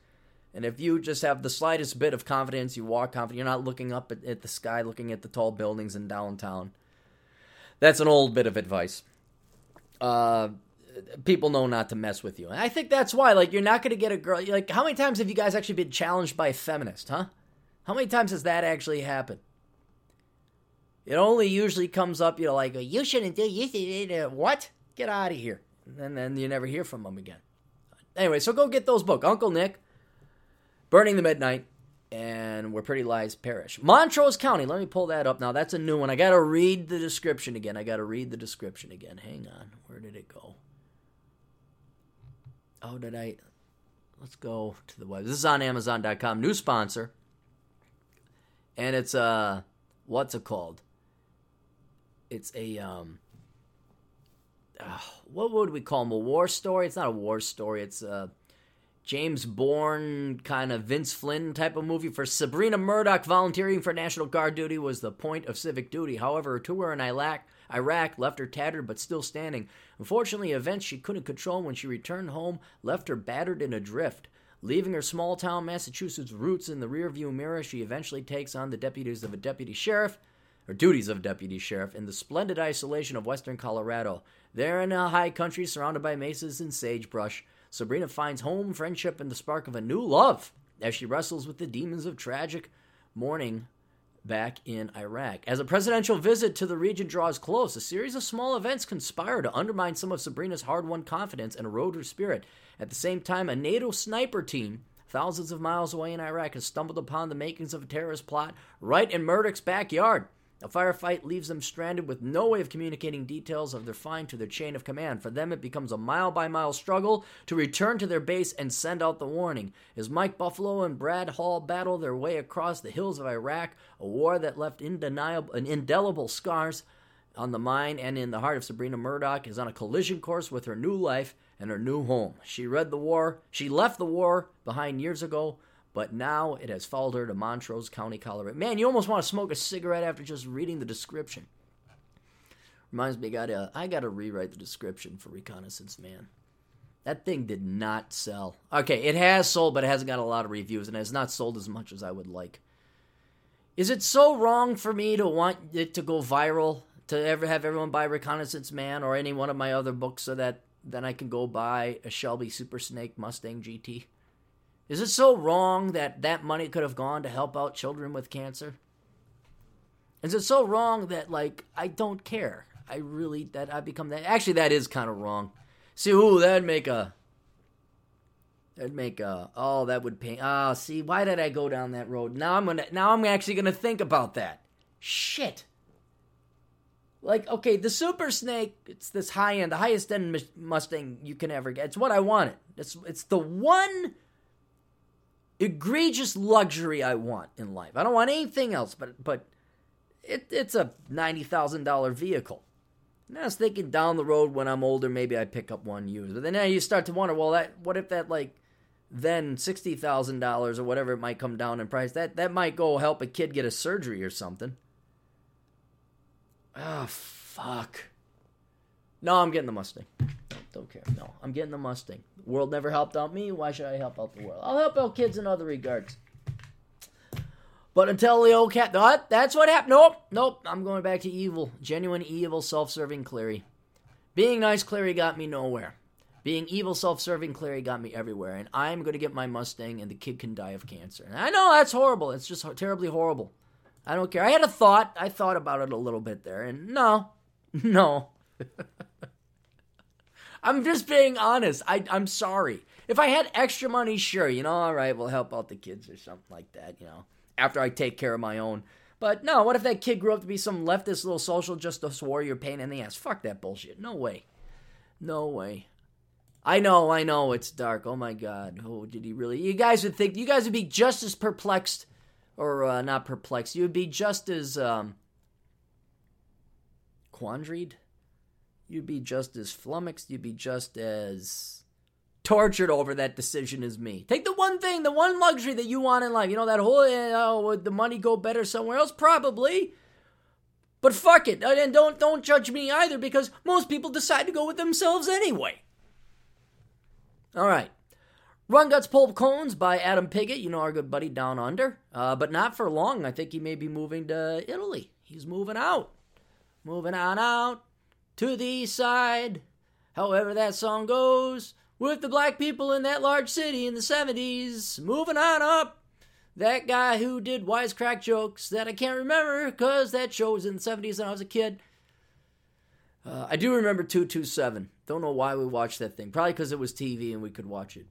And if you just have the slightest bit of confidence, you walk confident, you're not looking up at, at the sky, looking at the tall buildings in downtown. That's an old bit of advice. Uh, people know not to mess with you. And I think that's why, like, you're not going to get a girl. Like, how many times have you guys actually been challenged by a feminist, huh? How many times has that actually happened? It only usually comes up, you know, like, you shouldn't do, you should, what? Get out of here. And then you never hear from them again. Anyway, so go get those books. Uncle Nick, Burning the Midnight, and Where Pretty Lies Perish. Montrose County. Let me pull that up now. That's a new one. I got to read the description again. I got to read the description again. Hang on. Where did it go? Oh, did I? Let's go to the web. This is on Amazon.com. New sponsor. And it's, uh, what's it called? It's a, um, uh, what would we call him? A war story? It's not a war story. It's a James Bourne kind of Vince Flynn type of movie. For Sabrina Murdoch, volunteering for National Guard duty was the point of civic duty. However, to her tour in Iraq, Iraq left her tattered but still standing. Unfortunately, events she couldn't control when she returned home left her battered and adrift. Leaving her small town Massachusetts roots in the rearview mirror, she eventually takes on the deputies of a deputy sheriff, or duties of deputy sheriff, in the splendid isolation of western Colorado. There in a high country surrounded by mesas and sagebrush, Sabrina finds home, friendship, and the spark of a new love as she wrestles with the demons of tragic mourning back in Iraq. As a presidential visit to the region draws close, a series of small events conspire to undermine some of Sabrina's hard won confidence and erode her spirit. At the same time, a NATO sniper team, thousands of miles away in Iraq, has stumbled upon the makings of a terrorist plot right in Murdoch's backyard. A firefight leaves them stranded with no way of communicating details of their find to their chain of command. For them, it becomes a mile by mile struggle to return to their base and send out the warning. As Mike Buffalo and Brad Hall battle their way across the hills of Iraq, a war that left indeniable, indelible scars on the mind and in the heart of Sabrina Murdoch is on a collision course with her new life and her new home. She read the war, she left the war behind years ago but now it has her to Montrose County, Colorado. Man, you almost want to smoke a cigarette after just reading the description. Reminds me, I gotta, I gotta rewrite the description for Reconnaissance Man. That thing did not sell. Okay, it has sold, but it hasn't got a lot of reviews, and has not sold as much as I would like. Is it so wrong for me to want it to go viral, to ever have everyone buy Reconnaissance Man or any one of my other books so that then I can go buy a Shelby Super Snake Mustang GT? Is it so wrong that that money could have gone to help out children with cancer? Is it so wrong that like I don't care? I really that I become that. Actually, that is kind of wrong. See, ooh, that'd make a. That'd make a. Oh, that would paint. Oh, ah, see, why did I go down that road? Now I'm gonna. Now I'm actually gonna think about that. Shit. Like, okay, the Super Snake. It's this high end, the highest end Mustang you can ever get. It's what I wanted. It's it's the one egregious luxury I want in life. I don't want anything else, but but it, it's a ninety thousand dollar vehicle. And I was thinking down the road when I'm older, maybe I pick up one used. But then now you start to wonder, well, that what if that like then sixty thousand dollars or whatever it might come down in price, that that might go help a kid get a surgery or something. Oh fuck. No, I'm getting the Mustang. Don't care. No, I'm getting the Mustang. The world never helped out me. Why should I help out the world? I'll help out kids in other regards. But until the old cat, what? That's what happened. Nope, nope. I'm going back to evil. Genuine evil, self serving Clarey. Being nice, Clarey got me nowhere. Being evil, self serving Clarey got me everywhere. And I'm going to get my Mustang, and the kid can die of cancer. And I know that's horrible. It's just terribly horrible. I don't care. I had a thought. I thought about it a little bit there. And no, no. I'm just being honest. I, I'm sorry. If I had extra money, sure, you know, all right, we'll help out the kids or something like that, you know after I take care of my own. But no, what if that kid grew up to be some leftist little social justice warrior pain in the ass? Fuck that bullshit. No way. No way. I know, I know, it's dark. Oh my god. Oh, did he really? You guys would think, you guys would be just as perplexed, or uh, not perplexed, you would be just as, um, quandaried. You'd be just as flummoxed. You'd be just as tortured over that decision as me. Take the one thing, the one luxury that you want in life. You know, that whole, oh, would the money go better somewhere else? Probably. But fuck it. And don't, don't judge me either because most people decide to go with themselves anyway. All right. Run Guts Pull Cones by Adam Piggott, you know, our good buddy down under. Uh, but not for long. I think he may be moving to Italy. He's moving out. Moving on out to the east side. However that song goes with the black people in that large city in the 70s. Moving on up. That guy who did wisecrack jokes that I can't remember because that show was in the 70s when I was a kid. Uh, I do remember 227. Don't know why we watched that thing. Probably because it was TV and we could watch it.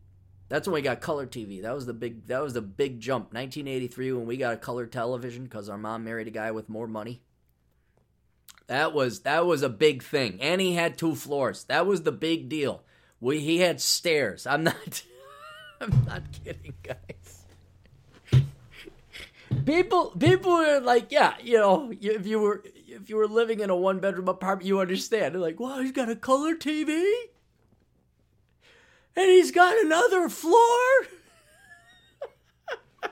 That's when we got color TV. That was the big that was the big jump. 1983 when we got a color television because our mom married a guy with more money. That was that was a big thing. And he had two floors. That was the big deal. We he had stairs. I'm not. I'm not kidding, guys. People, people were like, yeah, you know, if you were if you were living in a one bedroom apartment, you understand. They're like, wow, he's got a color TV, and he's got another floor.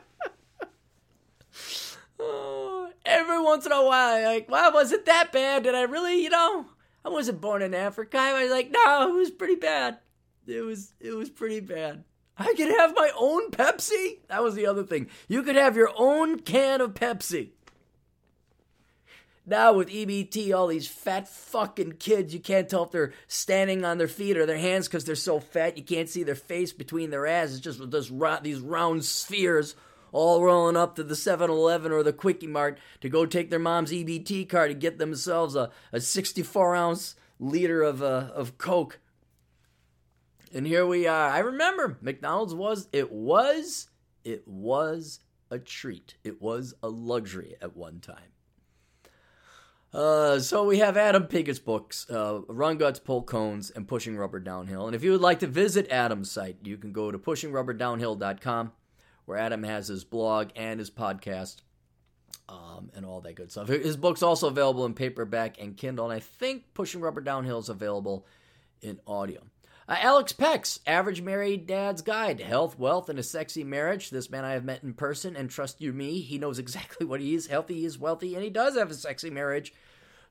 oh, every once in a while, like, wow, was it that bad? Did I really, you know? I wasn't born in Africa. I was like, no, it was pretty bad. It was it was pretty bad. I could have my own Pepsi. That was the other thing. You could have your own can of Pepsi. Now with EBT, all these fat fucking kids, you can't tell if they're standing on their feet or their hands because they're so fat. You can't see their face between their ass. It's just with this, these round spheres all rolling up to the 7-Eleven or the Quickie Mart to go take their mom's EBT card and get themselves a, a 64 ounce liter of uh, of Coke. And here we are. I remember McDonald's was it was it was a treat. It was a luxury at one time. Uh, so we have Adam Piggott's books, uh, Run Guts, Pull Cones, and Pushing Rubber Downhill. And if you would like to visit Adam's site, you can go to pushingrubberdownhill.com where Adam has his blog and his podcast um, and all that good stuff. His book's also available in paperback and Kindle, and I think Pushing Rubber Downhill is available in audio. Uh, Alex Peck's Average Married Dad's Guide to Health, Wealth, and a Sexy Marriage. This man I have met in person, and trust you me, he knows exactly what he is healthy, he is wealthy, and he does have a sexy marriage.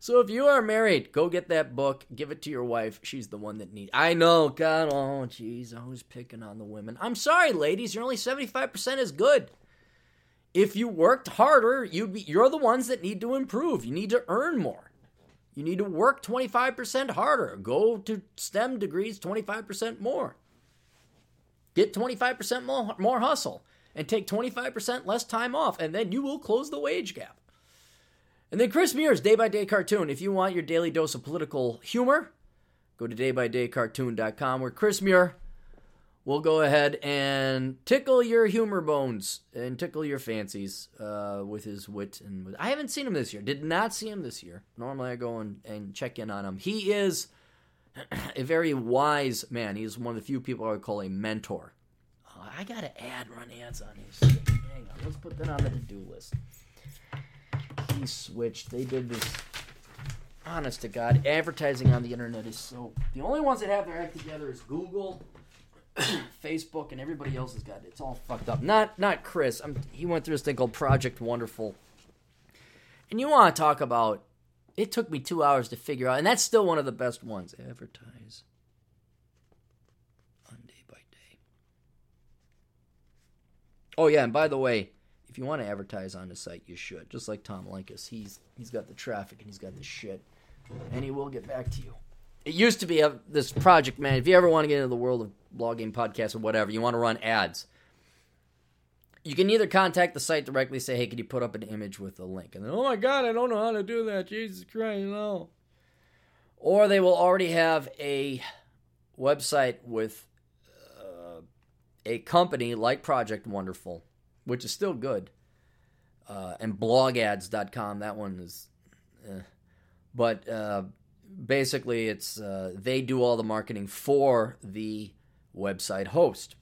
So if you are married, go get that book, give it to your wife. She's the one that needs. I know, God, oh jeez, I was picking on the women. I'm sorry, ladies, you're only 75% as good. If you worked harder, you'd be, you're the ones that need to improve. You need to earn more. You need to work 25% harder. Go to STEM degrees 25% more. Get 25% more, more hustle and take 25% less time off, and then you will close the wage gap. And then Chris Muir's Day by Day Cartoon. If you want your daily dose of political humor, go to daybydaycartoon.com where Chris Muir will go ahead and tickle your humor bones and tickle your fancies uh, with his wit. And with, I haven't seen him this year. Did not see him this year. Normally I go and, and check in on him. He is a very wise man. He's one of the few people I would call a mentor. Oh, I got to add run ads on his. Hang on. Let's put that on the to-do list he switched. They did this. Honest to God, advertising on the internet is so. The only ones that have their act together is Google, Facebook, and everybody else has got it. It's all fucked up. Not not Chris. I'm, he went through this thing called Project Wonderful. And you want to talk about? It took me two hours to figure out, and that's still one of the best ones. Advertise on day by day. Oh yeah, and by the way, if you want to advertise on the site, you should. Just like Tom Leykis, he's he's got the traffic and he's got the shit, and he will get back to you. It used to be a, this project, man. If you ever want to get into the world of blogging, podcasts, or whatever, you want to run ads. You can either contact the site directly, say, "Hey, can you put up an image with a link?" And then, "Oh my God, I don't know how to do that." Jesus Christ, no. Or they will already have a website with uh, a company like Project Wonderful which is still good. Uh, and blogads.com, that one is. Eh. But uh, basically, it's uh, they do all the marketing for the website host.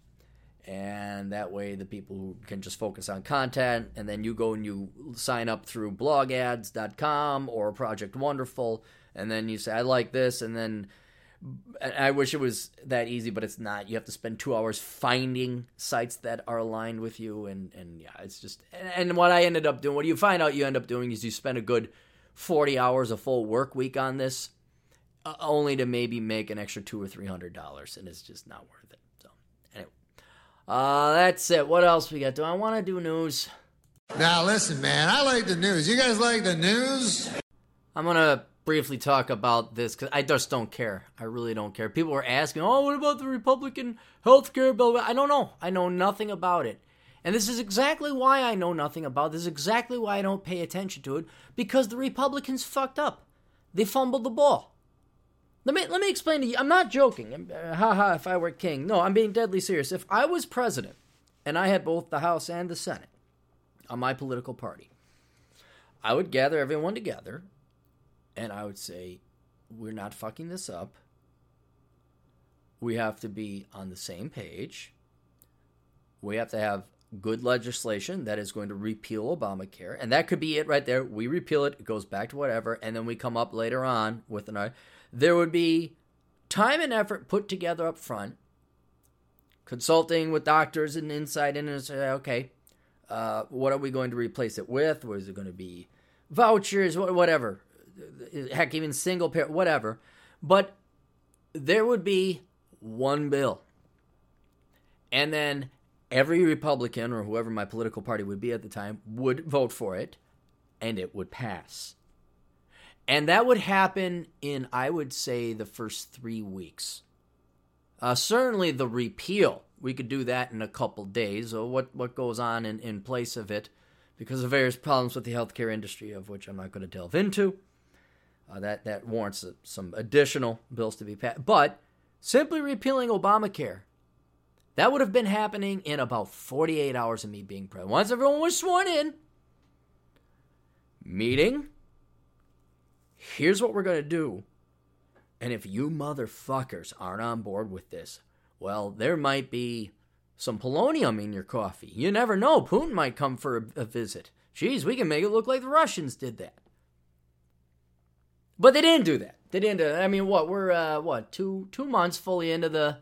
And that way, the people who can just focus on content, and then you go and you sign up through blogads.com or Project Wonderful, and then you say, I like this, and then I wish it was that easy, but it's not. You have to spend two hours finding sites that are aligned with you, and and yeah, it's just. And, and what I ended up doing, what you find out you end up doing is you spend a good forty hours a full work week on this, uh, only to maybe make an extra two or three hundred dollars, and it's just not worth it. So anyway, uh, that's it. What else we got? Do I want to do news? Now listen, man, I like the news. You guys like the news? I'm gonna briefly talk about this because I just don't care. I really don't care. People were asking, "Oh, what about the Republican health care bill?" I don't know. I know nothing about it. And this is exactly why I know nothing about it. This is exactly why I don't pay attention to it because the Republicans fucked up. They fumbled the ball. Let me let me explain to you. I'm not joking. Uh, ha ha. If I were king, no, I'm being deadly serious. If I was president and I had both the House and the Senate on my political party, I would gather everyone together and I would say, we're not fucking this up. We have to be on the same page. We have to have good legislation that is going to repeal Obamacare. And that could be it right there. We repeal it, it goes back to whatever, and then we come up later on with an. There would be time and effort put together up front, consulting with doctors and insight in and say, okay, uh, what are we going to replace it with? What is it going to be? Vouchers, whatever heck, even single payer, whatever. But there would be one bill. And then every Republican or whoever my political party would be at the time would vote for it, and it would pass. And that would happen in, I would say, the first three weeks. Uh, certainly the repeal, we could do that in a couple days. Or what, what goes on in, in place of it because of various problems with the healthcare industry, of which I'm not going to delve into. Uh, that that warrants some additional bills to be passed. But simply repealing Obamacare, that would have been happening in about 48 hours of me being president. Once everyone was sworn in, meeting. Here's what we're gonna do. And if you motherfuckers aren't on board with this, well, there might be some polonium in your coffee. You never know. Putin might come for a, a visit. Geez, we can make it look like the Russians did that. But they didn't do that. They didn't. That. I mean, what we're uh, what two two months fully into the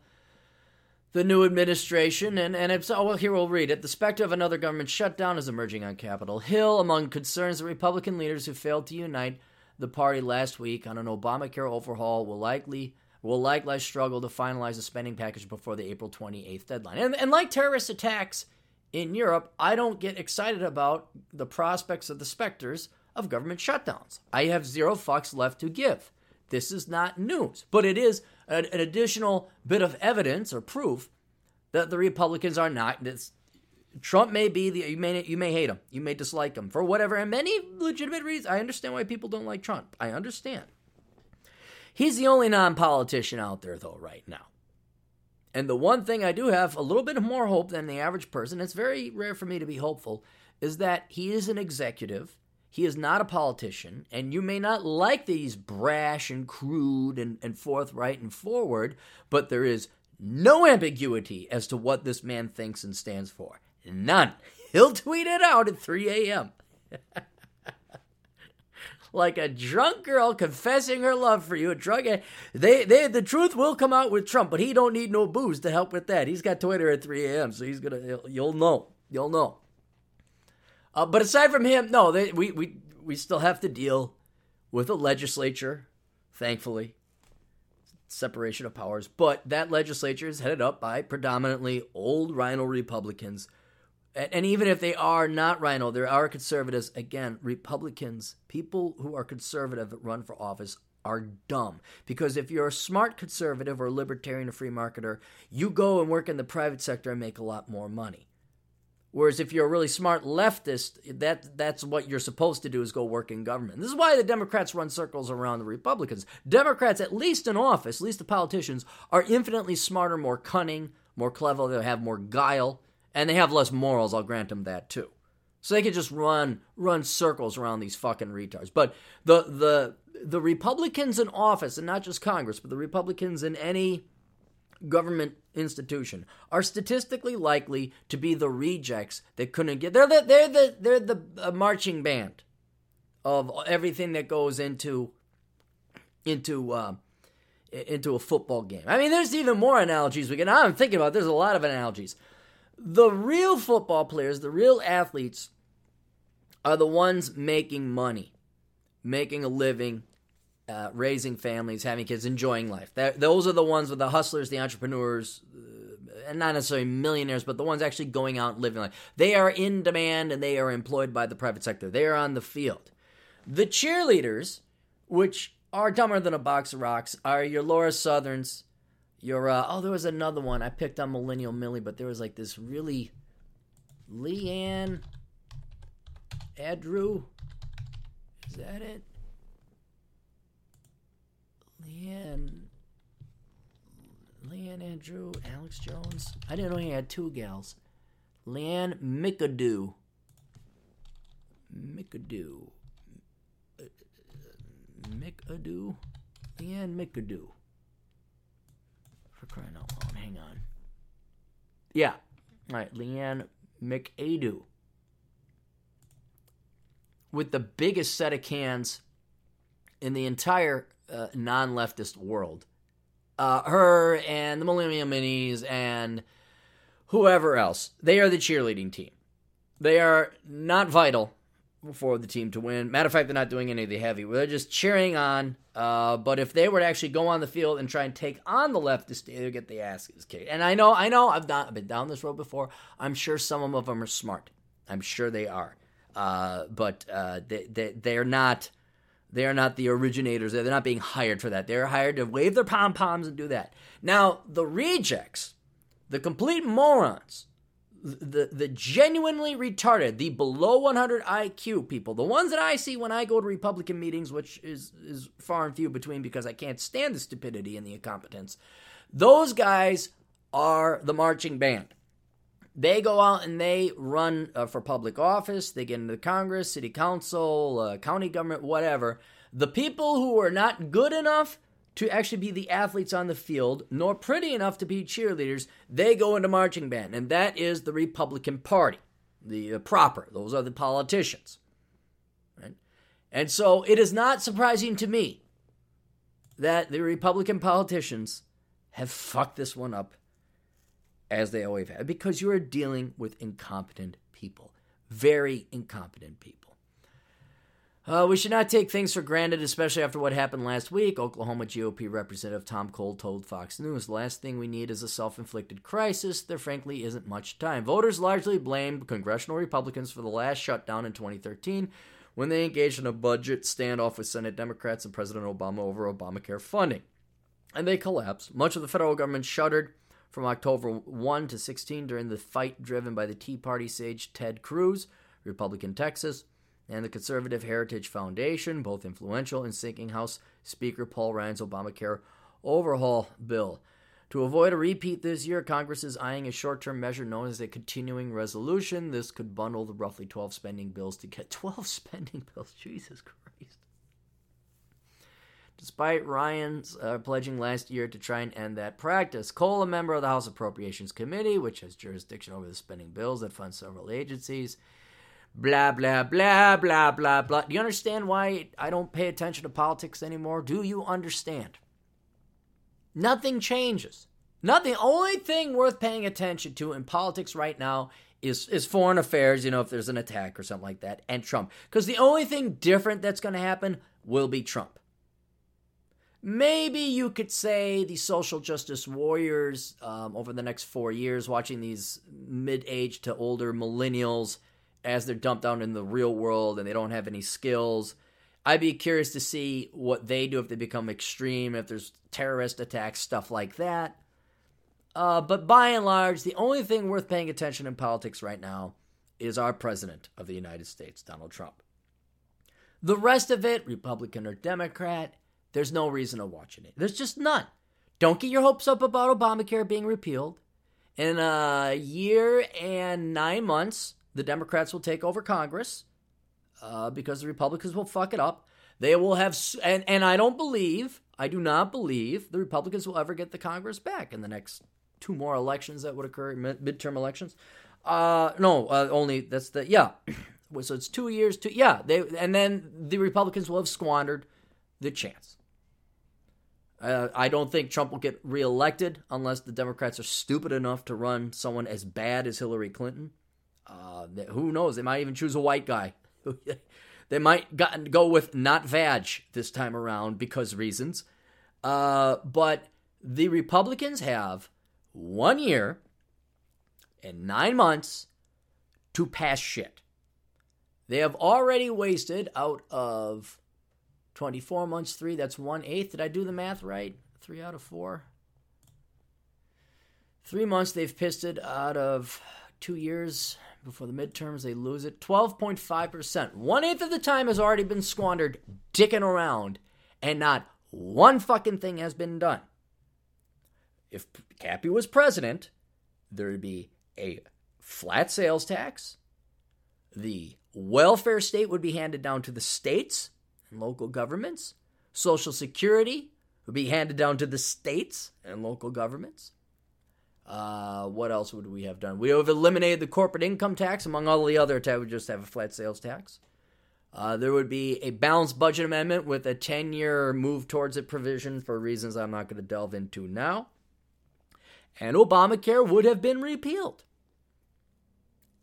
the new administration, and and it's oh well. Here we'll read it. The specter of another government shutdown is emerging on Capitol Hill among concerns of Republican leaders who failed to unite. the party last week on an Obamacare overhaul will likely will likely struggle to finalize a spending package before the April 28th deadline. And, and like terrorist attacks in Europe, I don't get excited about the prospects of the specters of government shutdowns. I have zero fucks left to give. This is not news, but it is an, an additional bit of evidence or proof that the Republicans are not. Trump may be the you may you may hate him, you may dislike him for whatever, and many legitimate reasons. I understand why people don't like Trump. I understand. He's the only non-politician out there though right now. And the one thing I do have a little bit more hope than the average person, it's very rare for me to be hopeful, is that he is an executive. He is not a politician, and you may not like he's brash and crude and, and forthright and forward, but there is no ambiguity as to what this man thinks and stands for. None. He'll tweet it out at 3 a.m. like a drunk girl confessing her love for you. A drunk, they, they, the truth will come out with Trump, but he don't need no booze to help with that. He's got Twitter at 3 a.m., so he's gonna, you'll know, you'll know. Uh, but aside from him, no, they, we, we, we still have to deal with a legislature, thankfully, separation of powers. But that legislature is headed up by predominantly old RINO Republicans and even if they are not RINO, there are conservatives. Again, Republicans, people who are conservative that run for office are dumb. Because if you're a smart conservative or libertarian or free marketer, you go and work in the private sector and make a lot more money. Whereas if you're a really smart leftist, that that's what you're supposed to do is go work in government. This is why the Democrats run circles around the Republicans. Democrats, at least in office, at least the politicians, are infinitely smarter, more cunning, more clever. They have more guile and they have less morals. I'll grant them that too. So they could just run run circles around these fucking retards. But the the the Republicans in office, and not just Congress, but the Republicans in any government institution are statistically likely to be the rejects that couldn't get. They're the they're the they're the uh, marching band of everything that goes into into uh, into a football game. I mean, there's even more analogies we can. I'm thinking about. There's a lot of analogies the real football players, the real athletes, are the ones making money, making a living, uh, raising families, having kids, enjoying life. That, those are the ones with the hustlers, the entrepreneurs, uh, and not necessarily millionaires, but the ones actually going out and living life. They are in demand and they are employed by the private sector. They are on the field. The cheerleaders, which are dumber than a box of rocks, are your Lauren Southerns, your uh, oh, there was another one I picked on Millennial Millie, but there was like this really Leanne Adrew. Is that it? Leanne Leanne Andrew, Alex Jones. I didn't know he had two gals. Leanne McAdoo. McAdoo. McAdoo. Leanne McAdoo For crying out loud. Hang on. Yeah. All right. Leanne McAdoo. With the biggest set of cans in the entire uh, non leftist world. Uh, her and the Millennium Minis and whoever else. They are the cheerleading team. They are not vital for the team to win. Matter of fact, they're not doing any of the heavy. They're just cheering on. Uh, but if they were to actually go on the field and try and take on the leftists, they would get the asses kicked. And I know, I know, I've, not, I've been down this road before. I'm sure some of them are smart. I'm sure they are. Uh, but uh, they, they they're not they are not the originators. They're not being hired for that. They're hired to wave their pom poms and do that. Now the rejects, the complete morons the the genuinely retarded, the below 100 IQ people, the ones that I see when I go to Republican meetings, which is is far and few between because I can't stand the stupidity and the incompetence. Those guys are the marching band. They go out and they run uh, for public office. They get into Congress, city council, uh, county government, whatever. The people who are not good enough to actually be the athletes on the field, nor pretty enough to be cheerleaders, they go into marching band. And that is the Republican Party, the uh, proper. Those are the politicians. Right? And so it is not surprising to me that the Republican politicians have fucked this one up as they always have, because you are dealing with incompetent people, very incompetent people. Uh, we should not take things for granted, especially after what happened last week. Oklahoma GOP Representative Tom Cole told Fox News, "The "Last thing we need is a self-inflicted crisis. There, frankly, isn't much time." Voters largely blamed congressional Republicans for the last shutdown in 2013, when they engaged in a budget standoff with Senate Democrats and President Obama over Obamacare funding, and they collapsed. Much of the federal government shuttered from October 1 to 16 during the fight driven by the Tea Party sage Ted Cruz, Republican Texas and the Conservative Heritage Foundation, both influential in sinking House Speaker Paul Ryan's Obamacare overhaul bill. To avoid a repeat this year, Congress is eyeing a short term measure known as a continuing resolution. This could bundle the roughly 12 spending bills to get 12 spending bills. Jesus Christ. Despite Ryan's uh, pledging last year to try and end that practice, Cole, a member of the House Appropriations Committee, which has jurisdiction over the spending bills that fund several agencies, blah blah blah blah blah blah. Do you understand why I don't pay attention to politics anymore? Do you understand? Nothing changes. Nothing. The only thing worth paying attention to in politics right now is is foreign affairs. You know, if there's an attack or something like that, and Trump. Because the only thing different that's going to happen will be Trump. Maybe you could say the social justice warriors um, over the next four years, watching these mid age to older millennials as they're dumped out in the real world and they don't have any skills. I'd be curious to see what they do if they become extreme, if there's terrorist attacks, stuff like that. Uh, but by and large, the only thing worth paying attention in politics right now is our president of the United States, Donald Trump. The rest of it, Republican or Democrat, there's no reason to watch it. There's just none. Don't get your hopes up about Obamacare being repealed. In a year and nine months, the Democrats will take over Congress uh, because the Republicans will fuck it up. They will have, and, and I don't believe, I do not believe the Republicans will ever get the Congress back in the next two more elections that would occur, mid- midterm elections. Uh, no, uh, only that's the, yeah. so it's two years, two, yeah. They, and then the Republicans will have squandered the chance. Uh, I don't think Trump will get reelected unless the Democrats are stupid enough to run someone as bad as Hillary Clinton. Uh, who knows? They might even choose a white guy. they might go with not Vag this time around because reasons. Uh, but the Republicans have one year and nine months to pass shit. They have already wasted out of 24 months, three, that's one eighth. Did I do the math right? Three out of four. Three months they've pissed it out of two years, before the midterms, they lose it. 12.5%. One eighth of the time has already been squandered dicking around, and not one fucking thing has been done. If Cappy was president, there would be a flat sales tax. The welfare state would be handed down to the states and local governments. Social Security would be handed down to the states and local governments. Uh, what else would we have done? We would have eliminated the corporate income tax, among all the other tax. We just have a flat sales tax. Uh, there would be a balanced budget amendment with a 10 year move towards it provision for reasons I'm not going to delve into now. And Obamacare would have been repealed.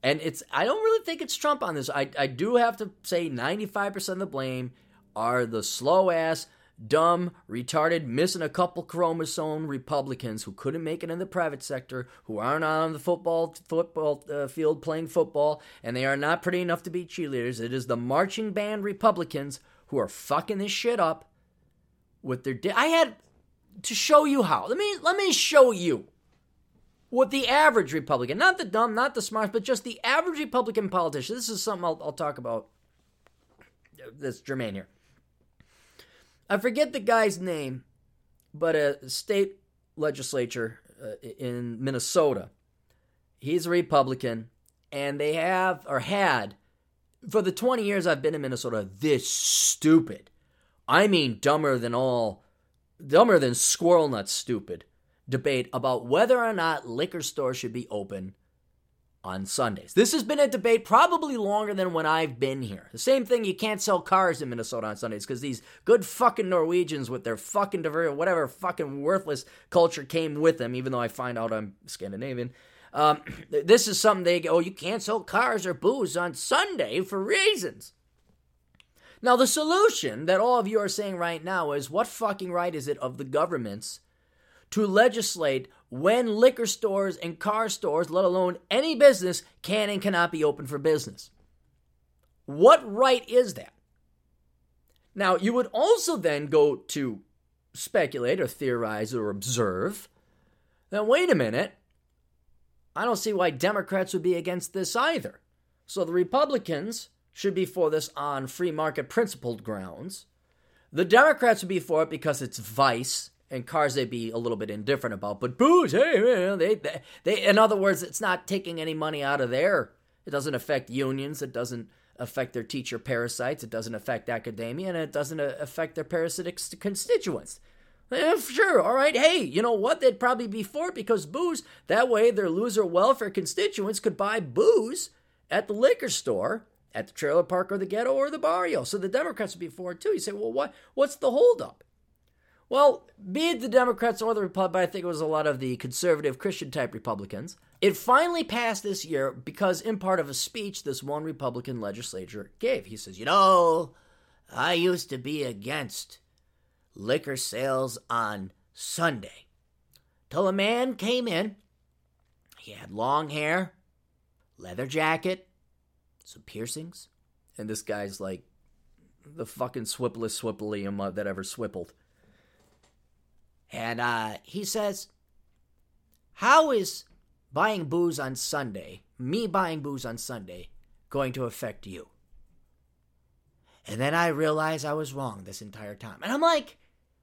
And it's I don't really think it's Trump on this. I, I do have to say 95% of the blame are the slow ass dumb, retarded, missing a couple chromosome Republicans who couldn't make it in the private sector, who aren't on the football football uh, field playing football, and they are not pretty enough to be cheerleaders. It is the marching band Republicans who are fucking this shit up with their. Di- I had to show you how. Let me let me show you what the average Republican, not the dumb, not the smart, but just the average Republican politician. This is something I'll, I'll talk about. That's germane here I forget the guy's name, but a state legislature uh, in Minnesota. He's a Republican, and they have or had for the 20 years I've been in Minnesota this stupid. I mean dumber than all dumber than squirrel nut stupid debate about whether or not liquor stores should be open on Sundays. This has been a debate probably longer than when I've been here. The same thing, you can't sell cars in Minnesota on Sundays because these good fucking Norwegians with their fucking diver- whatever fucking worthless culture came with them, even though I find out I'm Scandinavian. Um, this is something they go, oh, you can't sell cars or booze on Sunday for reasons. Now, the solution that all of you are saying right now is what fucking right is it of the governments to legislate when liquor stores and car stores, let alone any business, can and cannot be open for business? What right is that? Now, you would also then go to speculate or theorize or observe then wait a minute. I don't see why Democrats would be against this either. So the Republicans should be for this on free market principled grounds. The Democrats would be for it because it's vice and cars they'd be a little bit indifferent about. But booze, hey, man, they, they, they, in other words, it's not taking any money out of there. It doesn't affect unions. It doesn't affect their teacher parasites. It doesn't affect academia, and it doesn't affect their parasitic constituents. Eh, sure, all right. Hey, you know what? They'd probably be for it because booze. That way, their loser welfare constituents could buy booze at the liquor store, at the trailer park, or the ghetto, or the barrio. So the Democrats would be for it too. You say, well, what? What's the holdup? Well, be it the Democrats or the Republicans, I think it was a lot of the conservative Christian type Republicans. It finally passed this year because, in part of a speech, this one Republican legislator gave. He says, You know, I used to be against liquor sales on Sunday. Till a man came in. He had long hair, leather jacket, some piercings, and this guy's like the fucking swipplest swippilium that ever swippled. And uh, he says, How is buying booze on Sunday, me buying booze on Sunday, going to affect you? And then I realize I was wrong this entire time. And I'm like,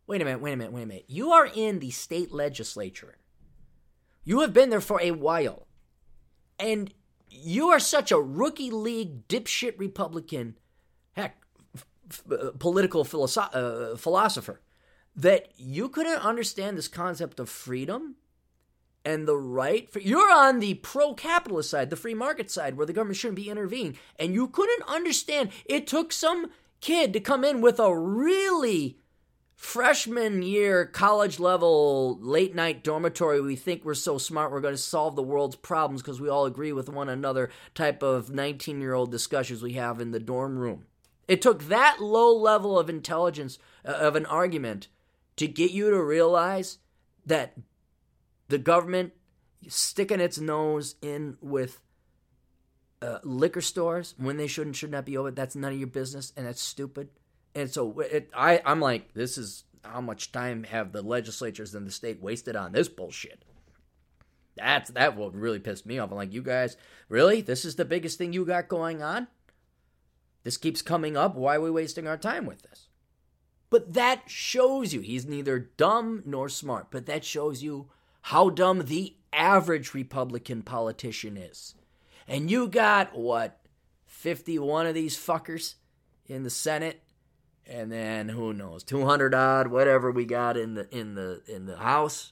Wait a minute, wait a minute, wait a minute. You are in the state legislature. You have been there for a while. And you are such a rookie league dipshit Republican, heck, f- f- political philosoph- uh, philosopher, that you couldn't understand this concept of freedom and the right for you're on the pro-capitalist side, the free market side, where the government shouldn't be intervening, and you couldn't understand. It took some kid to come in with a really freshman year college level late night dormitory we think we're so smart we're going to solve the world's problems because we all agree with one another type of 19 year old discussions we have in the dorm room it took that low level of intelligence uh, of an argument to get you to realize that the government sticking its nose in with uh, liquor stores when they shouldn't should not be open that's none of your business and that's stupid and so it, I, I'm like, this is how much time have the legislatures in the state wasted on this bullshit? That's that what really pissed me off. I'm like, you guys, really? This is the biggest thing you got going on? This keeps coming up. Why are we wasting our time with this? But that shows you he's neither dumb nor smart. But that shows you how dumb the average Republican politician is. And you got what, 51 of these fuckers in the Senate and then who knows 200 odd whatever we got in the in the in the house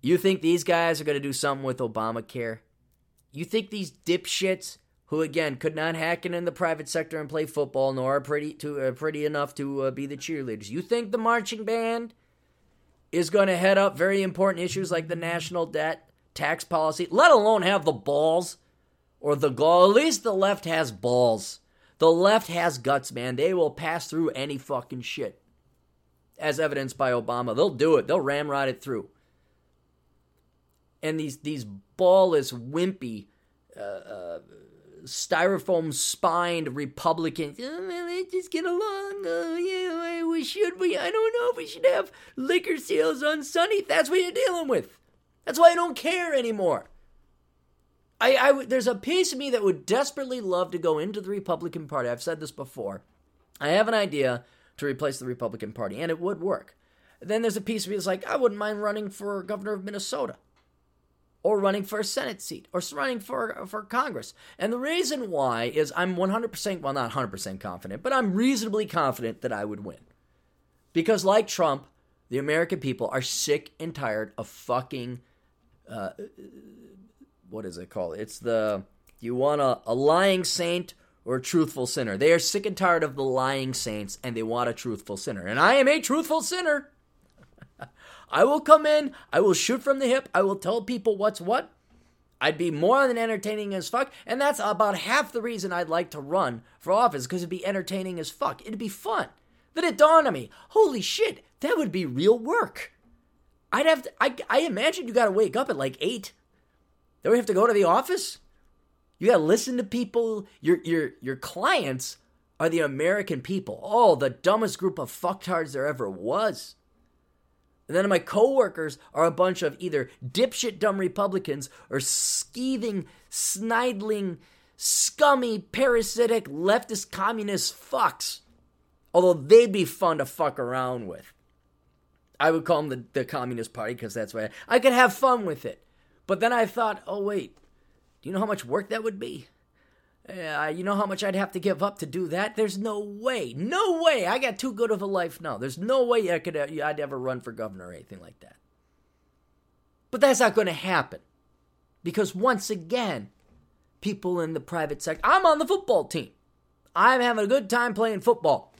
you think these guys are going to do something with obamacare you think these dipshits who again could not hack in, in the private sector and play football nor are pretty to uh, pretty enough to uh, be the cheerleaders you think the marching band is going to head up very important issues like the national debt tax policy let alone have the balls or the gall at least the left has balls the left has guts, man. They will pass through any fucking shit. As evidenced by Obama. They'll do it. They'll ramrod it through. And these these ballless, wimpy, uh, uh, styrofoam spined Republicans. Oh, man, just get along. Oh, yeah, we should. We I don't know if we should have liquor sales on Sunday. That's what you're dealing with. That's why I don't care anymore. I, I, there's a piece of me that would desperately love to go into the Republican Party. I've said this before. I have an idea to replace the Republican Party, and it would work. Then there's a piece of me that's like, I wouldn't mind running for governor of Minnesota, or running for a Senate seat, or running for for Congress. And the reason why is I'm 100%, well, not 100% confident, but I'm reasonably confident that I would win. Because, like Trump, the American people are sick and tired of fucking. Uh, what is it called? It's the you want a, a lying saint or a truthful sinner. They are sick and tired of the lying saints and they want a truthful sinner. And I am a truthful sinner. I will come in, I will shoot from the hip, I will tell people what's what. I'd be more than entertaining as fuck, and that's about half the reason I'd like to run for office because it'd be entertaining as fuck. It'd be fun. Then it dawned on me, holy shit, that would be real work. I'd have to, I, I imagine you got to wake up at like eight. Then we have to go to the office. You got to listen to people. Your your your clients are the American people. Oh, the dumbest group of fucktards there ever was. And then my coworkers are a bunch of either dipshit dumb Republicans or skeeving, snidling, scummy, parasitic, leftist communist fucks. Although they'd be fun to fuck around with. I would call them the, the Communist Party because that's why I, I could have fun with it. But then I thought, oh, wait, do you know how much work that would be? Uh, you know how much I'd have to give up to do that? There's no way. No way. I got too good of a life now. There's no way I could uh, I'd ever run for governor or anything like that. But that's not going to happen. Because once again, people in the private sector, I'm on the football team. I'm having a good time playing football.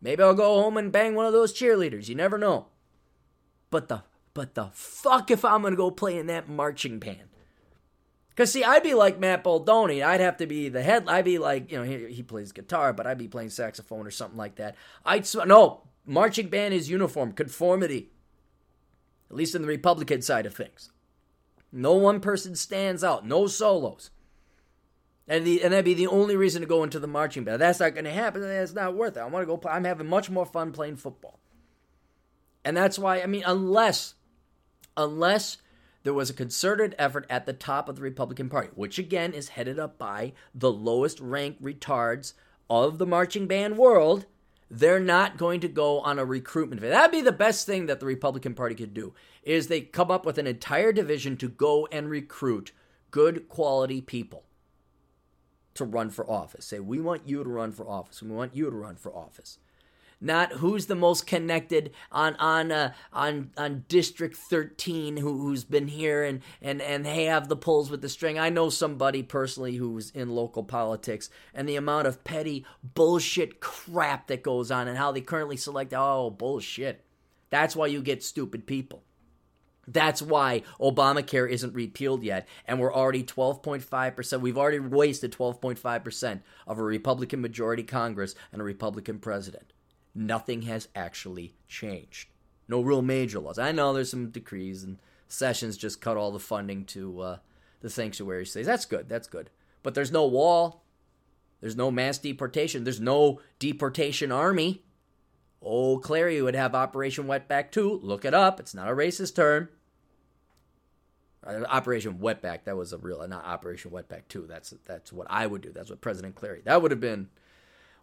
Maybe I'll go home and bang one of those cheerleaders. You never know. But the but the fuck if I'm going to go play in that marching band. Because, see, I'd be like Matt Baldoni. I'd have to be the head. I'd be like, you know, he, he plays guitar, but I'd be playing saxophone or something like that. I'd, no, marching band is uniform, conformity. At least in the Republican side of things. No one person stands out, no solos. And, the, and that'd be the only reason to go into the marching band. That's not going to happen. That's not worth it. I want to go play. I'm having much more fun playing football. And that's why, I mean, unless, unless there was a concerted effort at the top of the Republican Party, which again is headed up by the lowest ranked retards of the marching band world. They're not going to go on a recruitment. That'd be the best thing that the Republican Party could do is they come up with an entire division to go and recruit good quality people to run for office. Say, we want you to run for office. We want you to run for office not who's the most connected on on uh, on on District 13 who, who's been here and and and they have the pulls with the string. I know somebody personally who's in local politics and the amount of petty bullshit crap that goes on and how they currently select. Oh bullshit! That's why you get stupid people. That's why Obamacare isn't repealed yet, and we're already 12.5%. We've already wasted 12.5% of a Republican majority Congress and a Republican president nothing has actually changed. No real major laws. I know there's some decrees and Sessions just cut all the funding to uh, the sanctuary states. That's good. That's good. But there's no wall. There's no mass deportation. There's no deportation army. Oh, Clarey would have Operation Wetback too. Look it up. It's not a racist term. Uh, Operation Wetback. That was a real, not Operation Wetback too. That's that's what I would do. That's what President Clarey. That would have been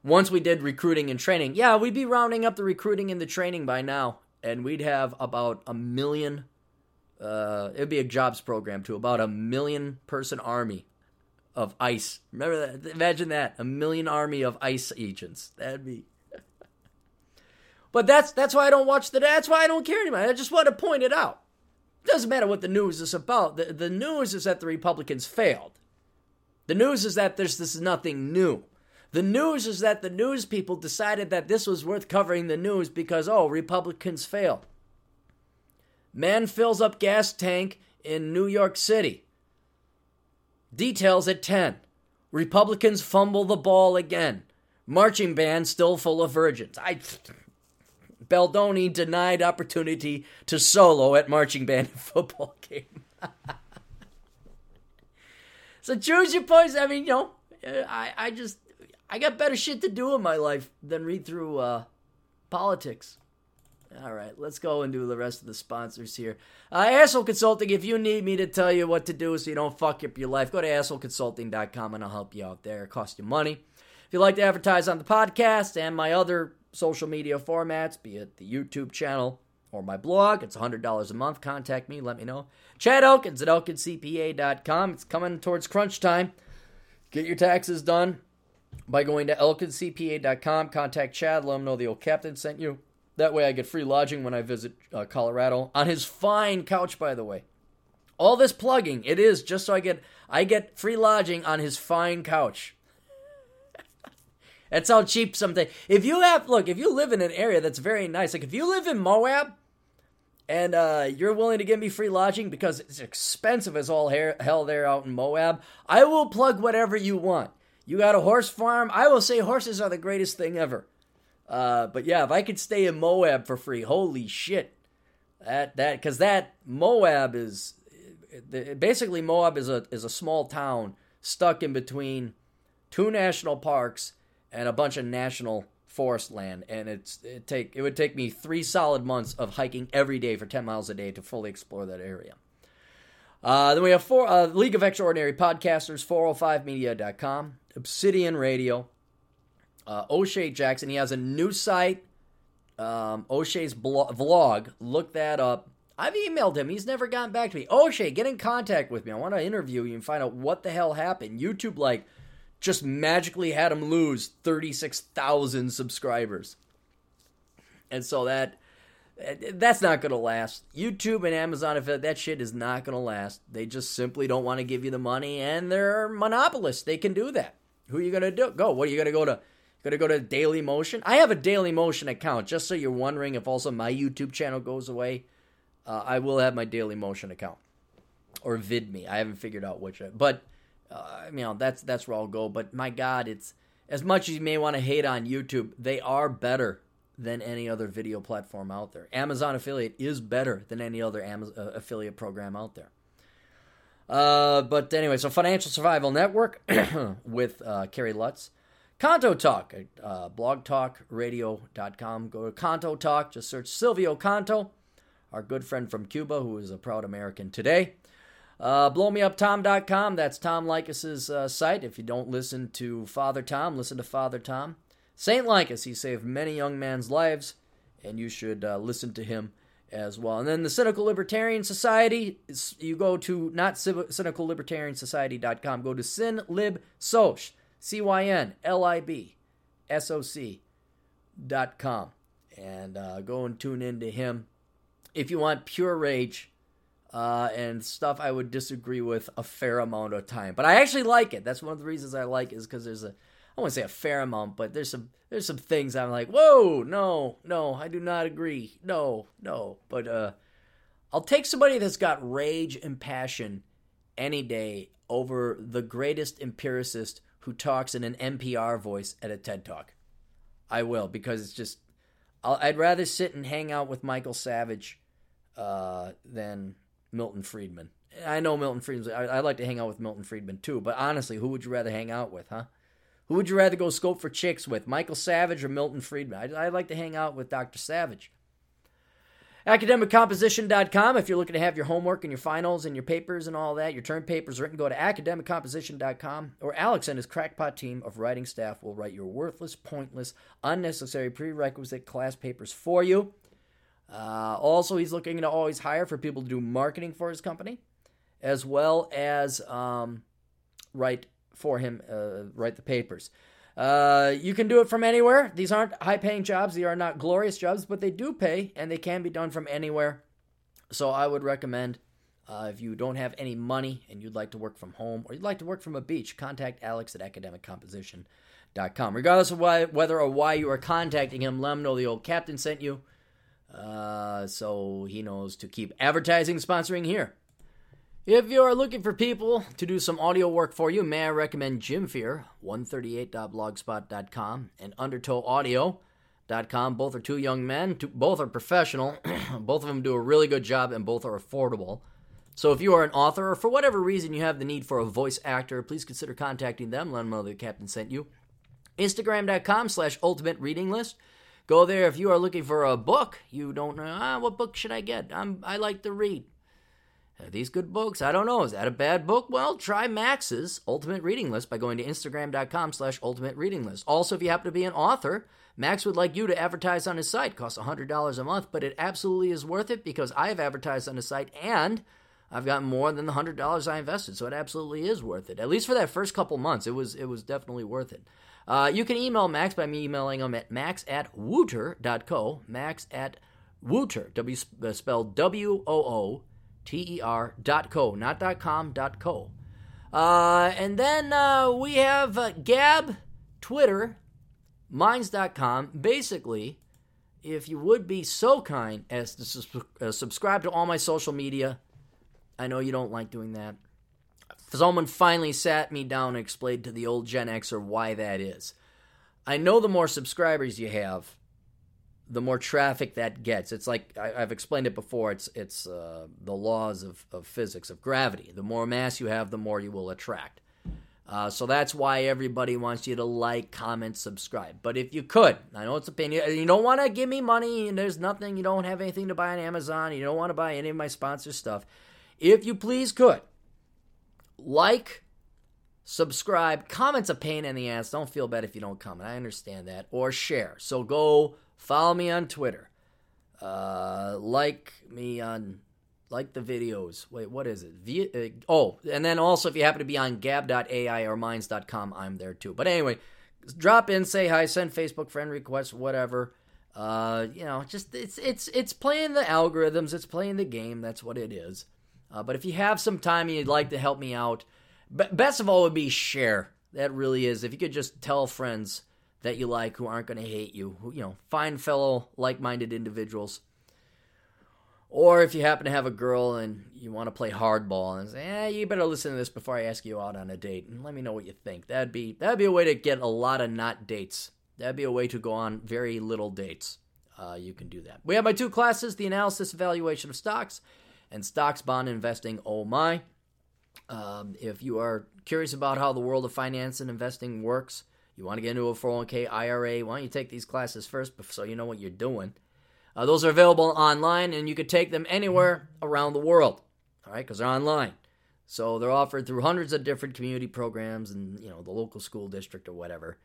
once we did recruiting and training, yeah, we'd be rounding up the recruiting and the training by now, and we'd have about a million. Uh, it'd be a jobs program to about a million person army of ICE. Remember that? Imagine that, a million army of ICE agents. That'd be. but that's that's why I don't watch the. That's why I don't care anymore. I just want to point it out. It doesn't matter what the news is about. The the news is that the Republicans failed. The news is that there's this is nothing new. The news is that the news people decided that this was worth covering the news because, oh, Republicans fail. Man fills up gas tank in New York City. Details at 10. Republicans fumble the ball again. Marching band still full of virgins. I Baldoni denied opportunity to solo at marching band football game. so choose your poison. I mean, you know, I, I just I got better shit to do in my life than read through uh, politics. All right, let's go and do the rest of the sponsors here. Uh, Asshole Consulting, if you need me to tell you what to do so you don't fuck up your life, go to assholeconsulting.com and I'll help you out there. It costs you money. If you'd like to advertise on the podcast and my other social media formats, be it the YouTube channel or my blog, it's $100 a month. Contact me, let me know. Chad Elkins at elkincpa.com. It's coming towards crunch time. Get your taxes done by going to elkincpa.com. Contact Chad, let him know the old captain sent you. That way I get free lodging when I visit uh, Colorado on his fine couch, by the way. All this plugging, it is just so I get I get free lodging on his fine couch. that's how cheap something. If you have look, if you live in an area that's very nice, like if you live in Moab and uh, you're willing to give me free lodging because it's expensive as all hell there out in Moab, I will plug whatever you want. You got a horse farm? I will say horses are the greatest thing ever. Uh, but yeah, if I could stay in Moab for free, holy shit, that that because that Moab is basically Moab is a is a small town stuck in between two national parks and a bunch of national forest land, and it's it take it would take me three solid months of hiking every day for ten miles a day to fully explore that area. Uh, then we have four uh, League of Extraordinary Podcasters, 405media.com, Obsidian Radio, uh, O'Shea Jackson. He has a new site, um, O'Shea's vlog. Look that up. I've emailed him. He's never gotten back to me. O'Shea, get in contact with me. I want to interview you and find out what the hell happened. YouTube, like, just magically had him lose 36,000 subscribers. And so that that's not going to last. YouTube and Amazon, if that shit is not going to last. They just simply don't want to give you the money, and they're monopolists. They can do that. Who are you to do? Go. What are you to go to? To go to Daily Motion? I have a Daily Motion account. Just so you're wondering, if also my YouTube channel goes away, uh, I will have my Daily Motion account or VidMe. I haven't figured out which, but uh, you know that's that's where I'll go. But my God, it's as much as you may want to hate on YouTube, they are better than any other video platform out there. Amazon affiliate is better than any other Amazon, uh, affiliate program out there. Uh, but anyway, so Financial Survival Network with uh, Kerry Lutz. Canto Talk, uh, blogtalkradio.com. Go to Canto Talk, just search Silvio Canto, our good friend from Cuba who is a proud American today. Uh, blowmeuptom.com, that's Tom Leykis's uh, site. If you don't listen to Father Tom, listen to Father Tom. St. Leykis, he saved many young men's lives, and you should uh, listen to him as well. And then the Cynical Libertarian Society, you go to not cynicallibertariansociety.com, go to cynlibsoc, C-Y-N-L-I-B-S-O-C dot com, and uh, go and tune in to him. If you want pure rage uh, and stuff I would disagree with a fair amount of time, but I actually like it. That's one of the reasons I like is because there's a I won't say a fair amount, but there's some there's some things I'm like, whoa, no, no, I do not agree, no, no. But uh, I'll take somebody that's got rage and passion any day over the greatest empiricist who talks in an NPR voice at a TED Talk. I will because it's just i would rather sit and hang out with Michael Savage uh, than Milton Friedman. I know Milton Friedman. I, would like to hang out with Milton Friedman too, but honestly, who would you rather hang out with, huh? Who would you rather go scope for chicks with, Michael Savage or Milton Friedman? I'd, I'd like to hang out with Dr. Savage. AcademicComposition.com. If you're looking to have your homework and your finals and your papers and all that, your term papers written, go to academiccomposition.com or Alex and his crackpot team of writing staff will write your worthless, pointless, unnecessary prerequisite class papers for you. Uh, also, he's looking to always hire for people to do marketing for his company, as well as um, write for him uh, write the papers. Uh, you can do it from anywhere. These aren't high paying jobs. They are not glorious jobs, but they do pay and they can be done from anywhere. So I would recommend uh, if you don't have any money and you'd like to work from home or you'd like to work from a beach, contact Alex at academiccomposition.com. Regardless of why, whether or why you are contacting him, let him know the old captain sent you. Uh, so he knows to keep advertising sponsoring here. If you are looking for people to do some audio work for you, may I recommend Jim Fear, 138.blogspot.com, and UndertowAudio.com. Both are two young men. Two, both are professional. both of them do a really good job, and both are affordable. So if you are an author, or for whatever reason you have the need for a voice actor, please consider contacting them. Let them know the captain sent you. Instagram.com slash ultimate reading list. Go there if you are looking for a book. You don't know, ah, what book should I get? I'm, I like to read. Are these good books? I don't know. Is that a bad book? Well, try Max's Ultimate Reading List by going to Instagram.com slash Ultimate Reading List. Also, if you happen to be an author, Max would like you to advertise on his site. It costs $100 a month, but it absolutely is worth it because I have advertised on his site and I've gotten more than the $100 I invested. So it absolutely is worth it. At least for that first couple months, it was it was definitely worth it. Uh, you can email Max by me emailing him at max at wooter.co. Max at wooter, W uh, spelled W O O T-E-R dot co, not dot com, dot co. Uh, and then uh, we have uh, Gab, Twitter, Minds.com. Basically, if you would be so kind as to sus- uh, subscribe to all my social media. I know you don't like doing that. Someone finally sat me down and explained to the old Gen Xer why that is. I know the more subscribers you have, the more traffic that gets. It's like I, have explained it before. It's it's uh, the laws of, of physics of gravity. The more mass you have, the more you will attract. Uh, so that's why everybody wants you to like, comment, subscribe. But if you could, I know it's a pain. You don't want to give me money, and there's nothing. You don't have anything to buy on Amazon. You don't want to buy any of my sponsor stuff. If you please could, like, subscribe. Comments a pain in the ass. Don't feel bad if you don't comment. I understand that. Or share. So go follow me on Twitter. Uh, like me on like the videos. Wait, what is it? V- uh, oh, and then also if you happen to be on gab.ai or minds.com, I'm there too. But anyway, drop in, say hi, send Facebook friend requests, whatever. Uh, you know, just it's it's it's playing the algorithms, it's playing the game. That's what it is. Uh, but if you have some time and you'd like to help me out, best of all would be share. That really is. If you could just tell friends that you like who aren't going to hate you, who, you know, find fellow like-minded individuals or if you happen to have a girl and you want to play hardball and say, "Eh, you better listen to this before I ask you out on a date and let me know what you think." That'd be that'd be a way to get a lot of not dates. That'd be a way to go on very little dates. Uh, you can do that. We have my two classes: the analysis evaluation of stocks and stocks bond investing. Oh my! Um, if you are curious about how the world of finance and investing works, you want to get into a 401k IRA, why don't you take these classes first so you know what you're doing? Uh, those are available online, and you could take them anywhere around the world. All right, because they're online. So they're offered through hundreds of different community programs and you know the local school district or whatever.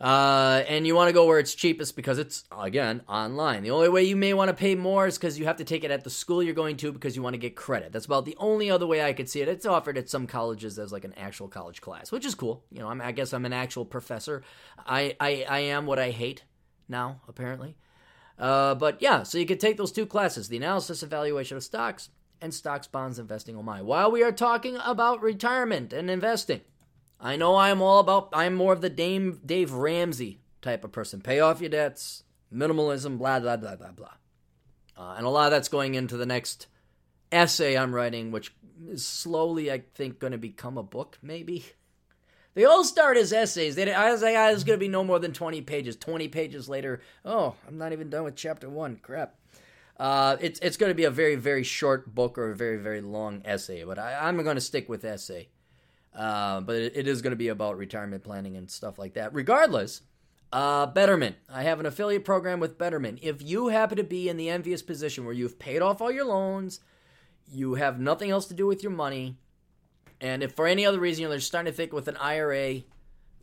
Uh, and you want to go where it's cheapest because it's again online. The only way you may want to pay more is because you have to take it at the school you're going to because you want to get credit. That's about the only other way I could see it. It's offered at some colleges as like an actual college class, which is cool. You know, I'm, I guess I'm an actual professor. I, I I am what I hate now apparently. Uh, but yeah, so you could take those two classes the analysis evaluation of stocks and stocks, bonds, investing. Oh my. While we are talking about retirement and investing, I know I'm all about, I'm more of the Dame, Dave Ramsey type of person. Pay off your debts, minimalism, blah, blah, blah, blah, blah. Uh, and a lot of that's going into the next essay I'm writing, which is slowly, I think, going to become a book, maybe. They all start as essays. They, I was like, ah, it's going to be no more than 20 pages. 20 pages later, oh, I'm not even done with chapter one. Crap. Uh, it's it's going to be a very, very short book or a very, very long essay, but I, am going to stick with essay. Uh, but it, it is going to be about retirement planning and stuff like that. Regardless, uh, Betterment. I have an affiliate program with Betterment. If you happen to be in the envious position where you've paid off all your loans, you have nothing else to do with your money, and if for any other reason you're starting to think with an IRA,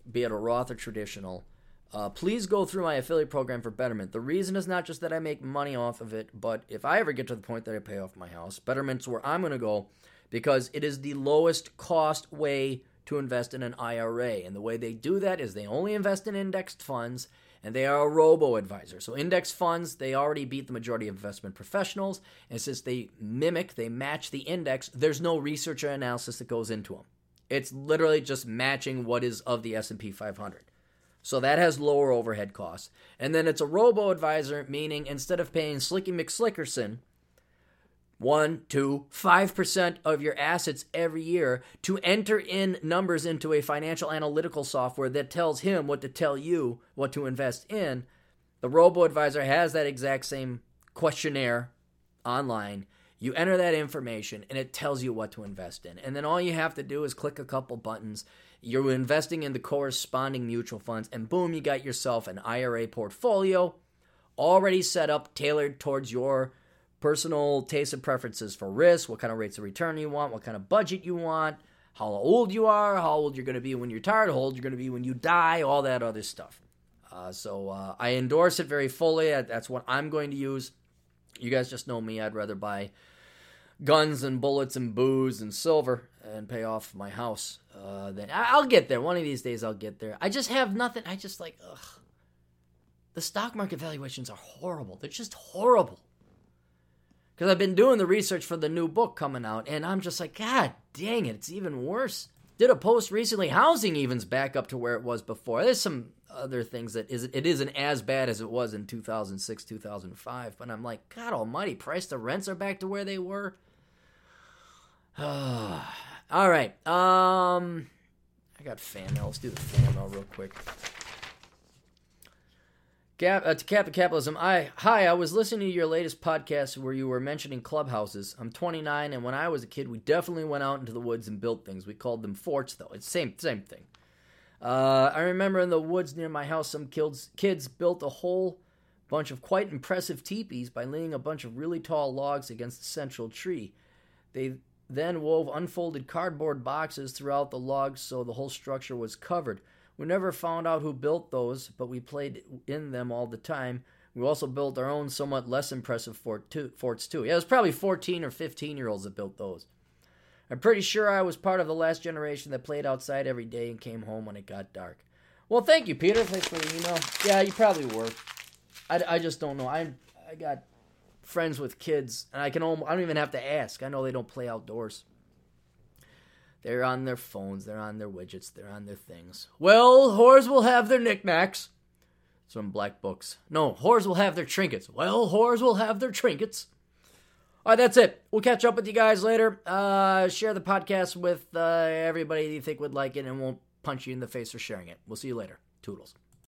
be it a Roth or traditional, uh, please go through my affiliate program for Betterment. The reason is not just that I make money off of it, but if I ever get to the point that I pay off my house, Betterment's where I'm going to go because it is the lowest cost way to invest in an IRA. And the way they do that is they only invest in indexed funds and they are a robo advisor. So index funds, they already beat the majority of investment professionals, and since they mimic, they match the index, there's no research or analysis that goes into them. It's literally just matching what is of the S&P 500. So that has lower overhead costs. And then it's a robo advisor, meaning instead of paying Slicky McSlickerson one, two, five percent of your assets every year to enter in numbers into a financial analytical software that tells him what to tell you what to invest in. The robo advisor has that exact same questionnaire online. You enter that information and it tells you what to invest in. And then all you have to do is click a couple buttons. You're investing in the corresponding mutual funds, and boom, you got yourself an IRA portfolio already set up, tailored towards your personal tastes and preferences for risk, what kind of rates of return you want, what kind of budget you want, how old you are, how old you're going to be when you're tired, how old you're going to be when you die, all that other stuff. Uh, so uh, I endorse it very fully. That's what I'm going to use. You guys just know me. I'd rather buy guns and bullets and booze and silver and pay off my house. Uh, then I'll get there. One of these days I'll get there. I just have nothing. I just like, ugh. The stock market valuations are horrible. They're just horrible because I've been doing the research for the new book coming out, and I'm just like, God dang it, it's even worse. did a post recently. Housing even's back up to where it was before. There's some other things that is it isn't as bad as it was in 2006, 2005. But I'm like, God Almighty, price the rents are back to where they were. All right. Um, I got fan mail. Let's do the fan mail real quick. Gap, uh, to Captain Capitalism, I hi. I was listening to your latest podcast where you were mentioning clubhouses. I'm 29, and when I was a kid, we definitely went out into the woods and built things. We called them forts, though. It's same same thing. Uh, I remember in the woods near my house, some kids kids built a whole bunch of quite impressive teepees by laying a bunch of really tall logs against a central tree. They then wove unfolded cardboard boxes throughout the logs so the whole structure was covered. We never found out who built those, but we played in them all the time. We also built our own somewhat less impressive fort too, forts too. Yeah, it was probably 14 or 15 year olds that built those. I'm pretty sure I was part of the last generation that played outside every day and came home when it got dark. Well, thank you, Peter. Thanks for the email. Yeah, you probably were. I, I just don't know. I I got friends with kids, and I can almost, I don't even have to ask. I know they don't play outdoors. They're on their phones, they're on their widgets, they're on their things. Well, whores will have their knickknacks. It's from Black Books. No, whores will have their trinkets. Well, whores will have their trinkets. All right, that's it. We'll catch up with you guys later. Uh, share the podcast with uh, everybody you think would like it and won't punch you in the face for sharing it. We'll see you later. Toodles.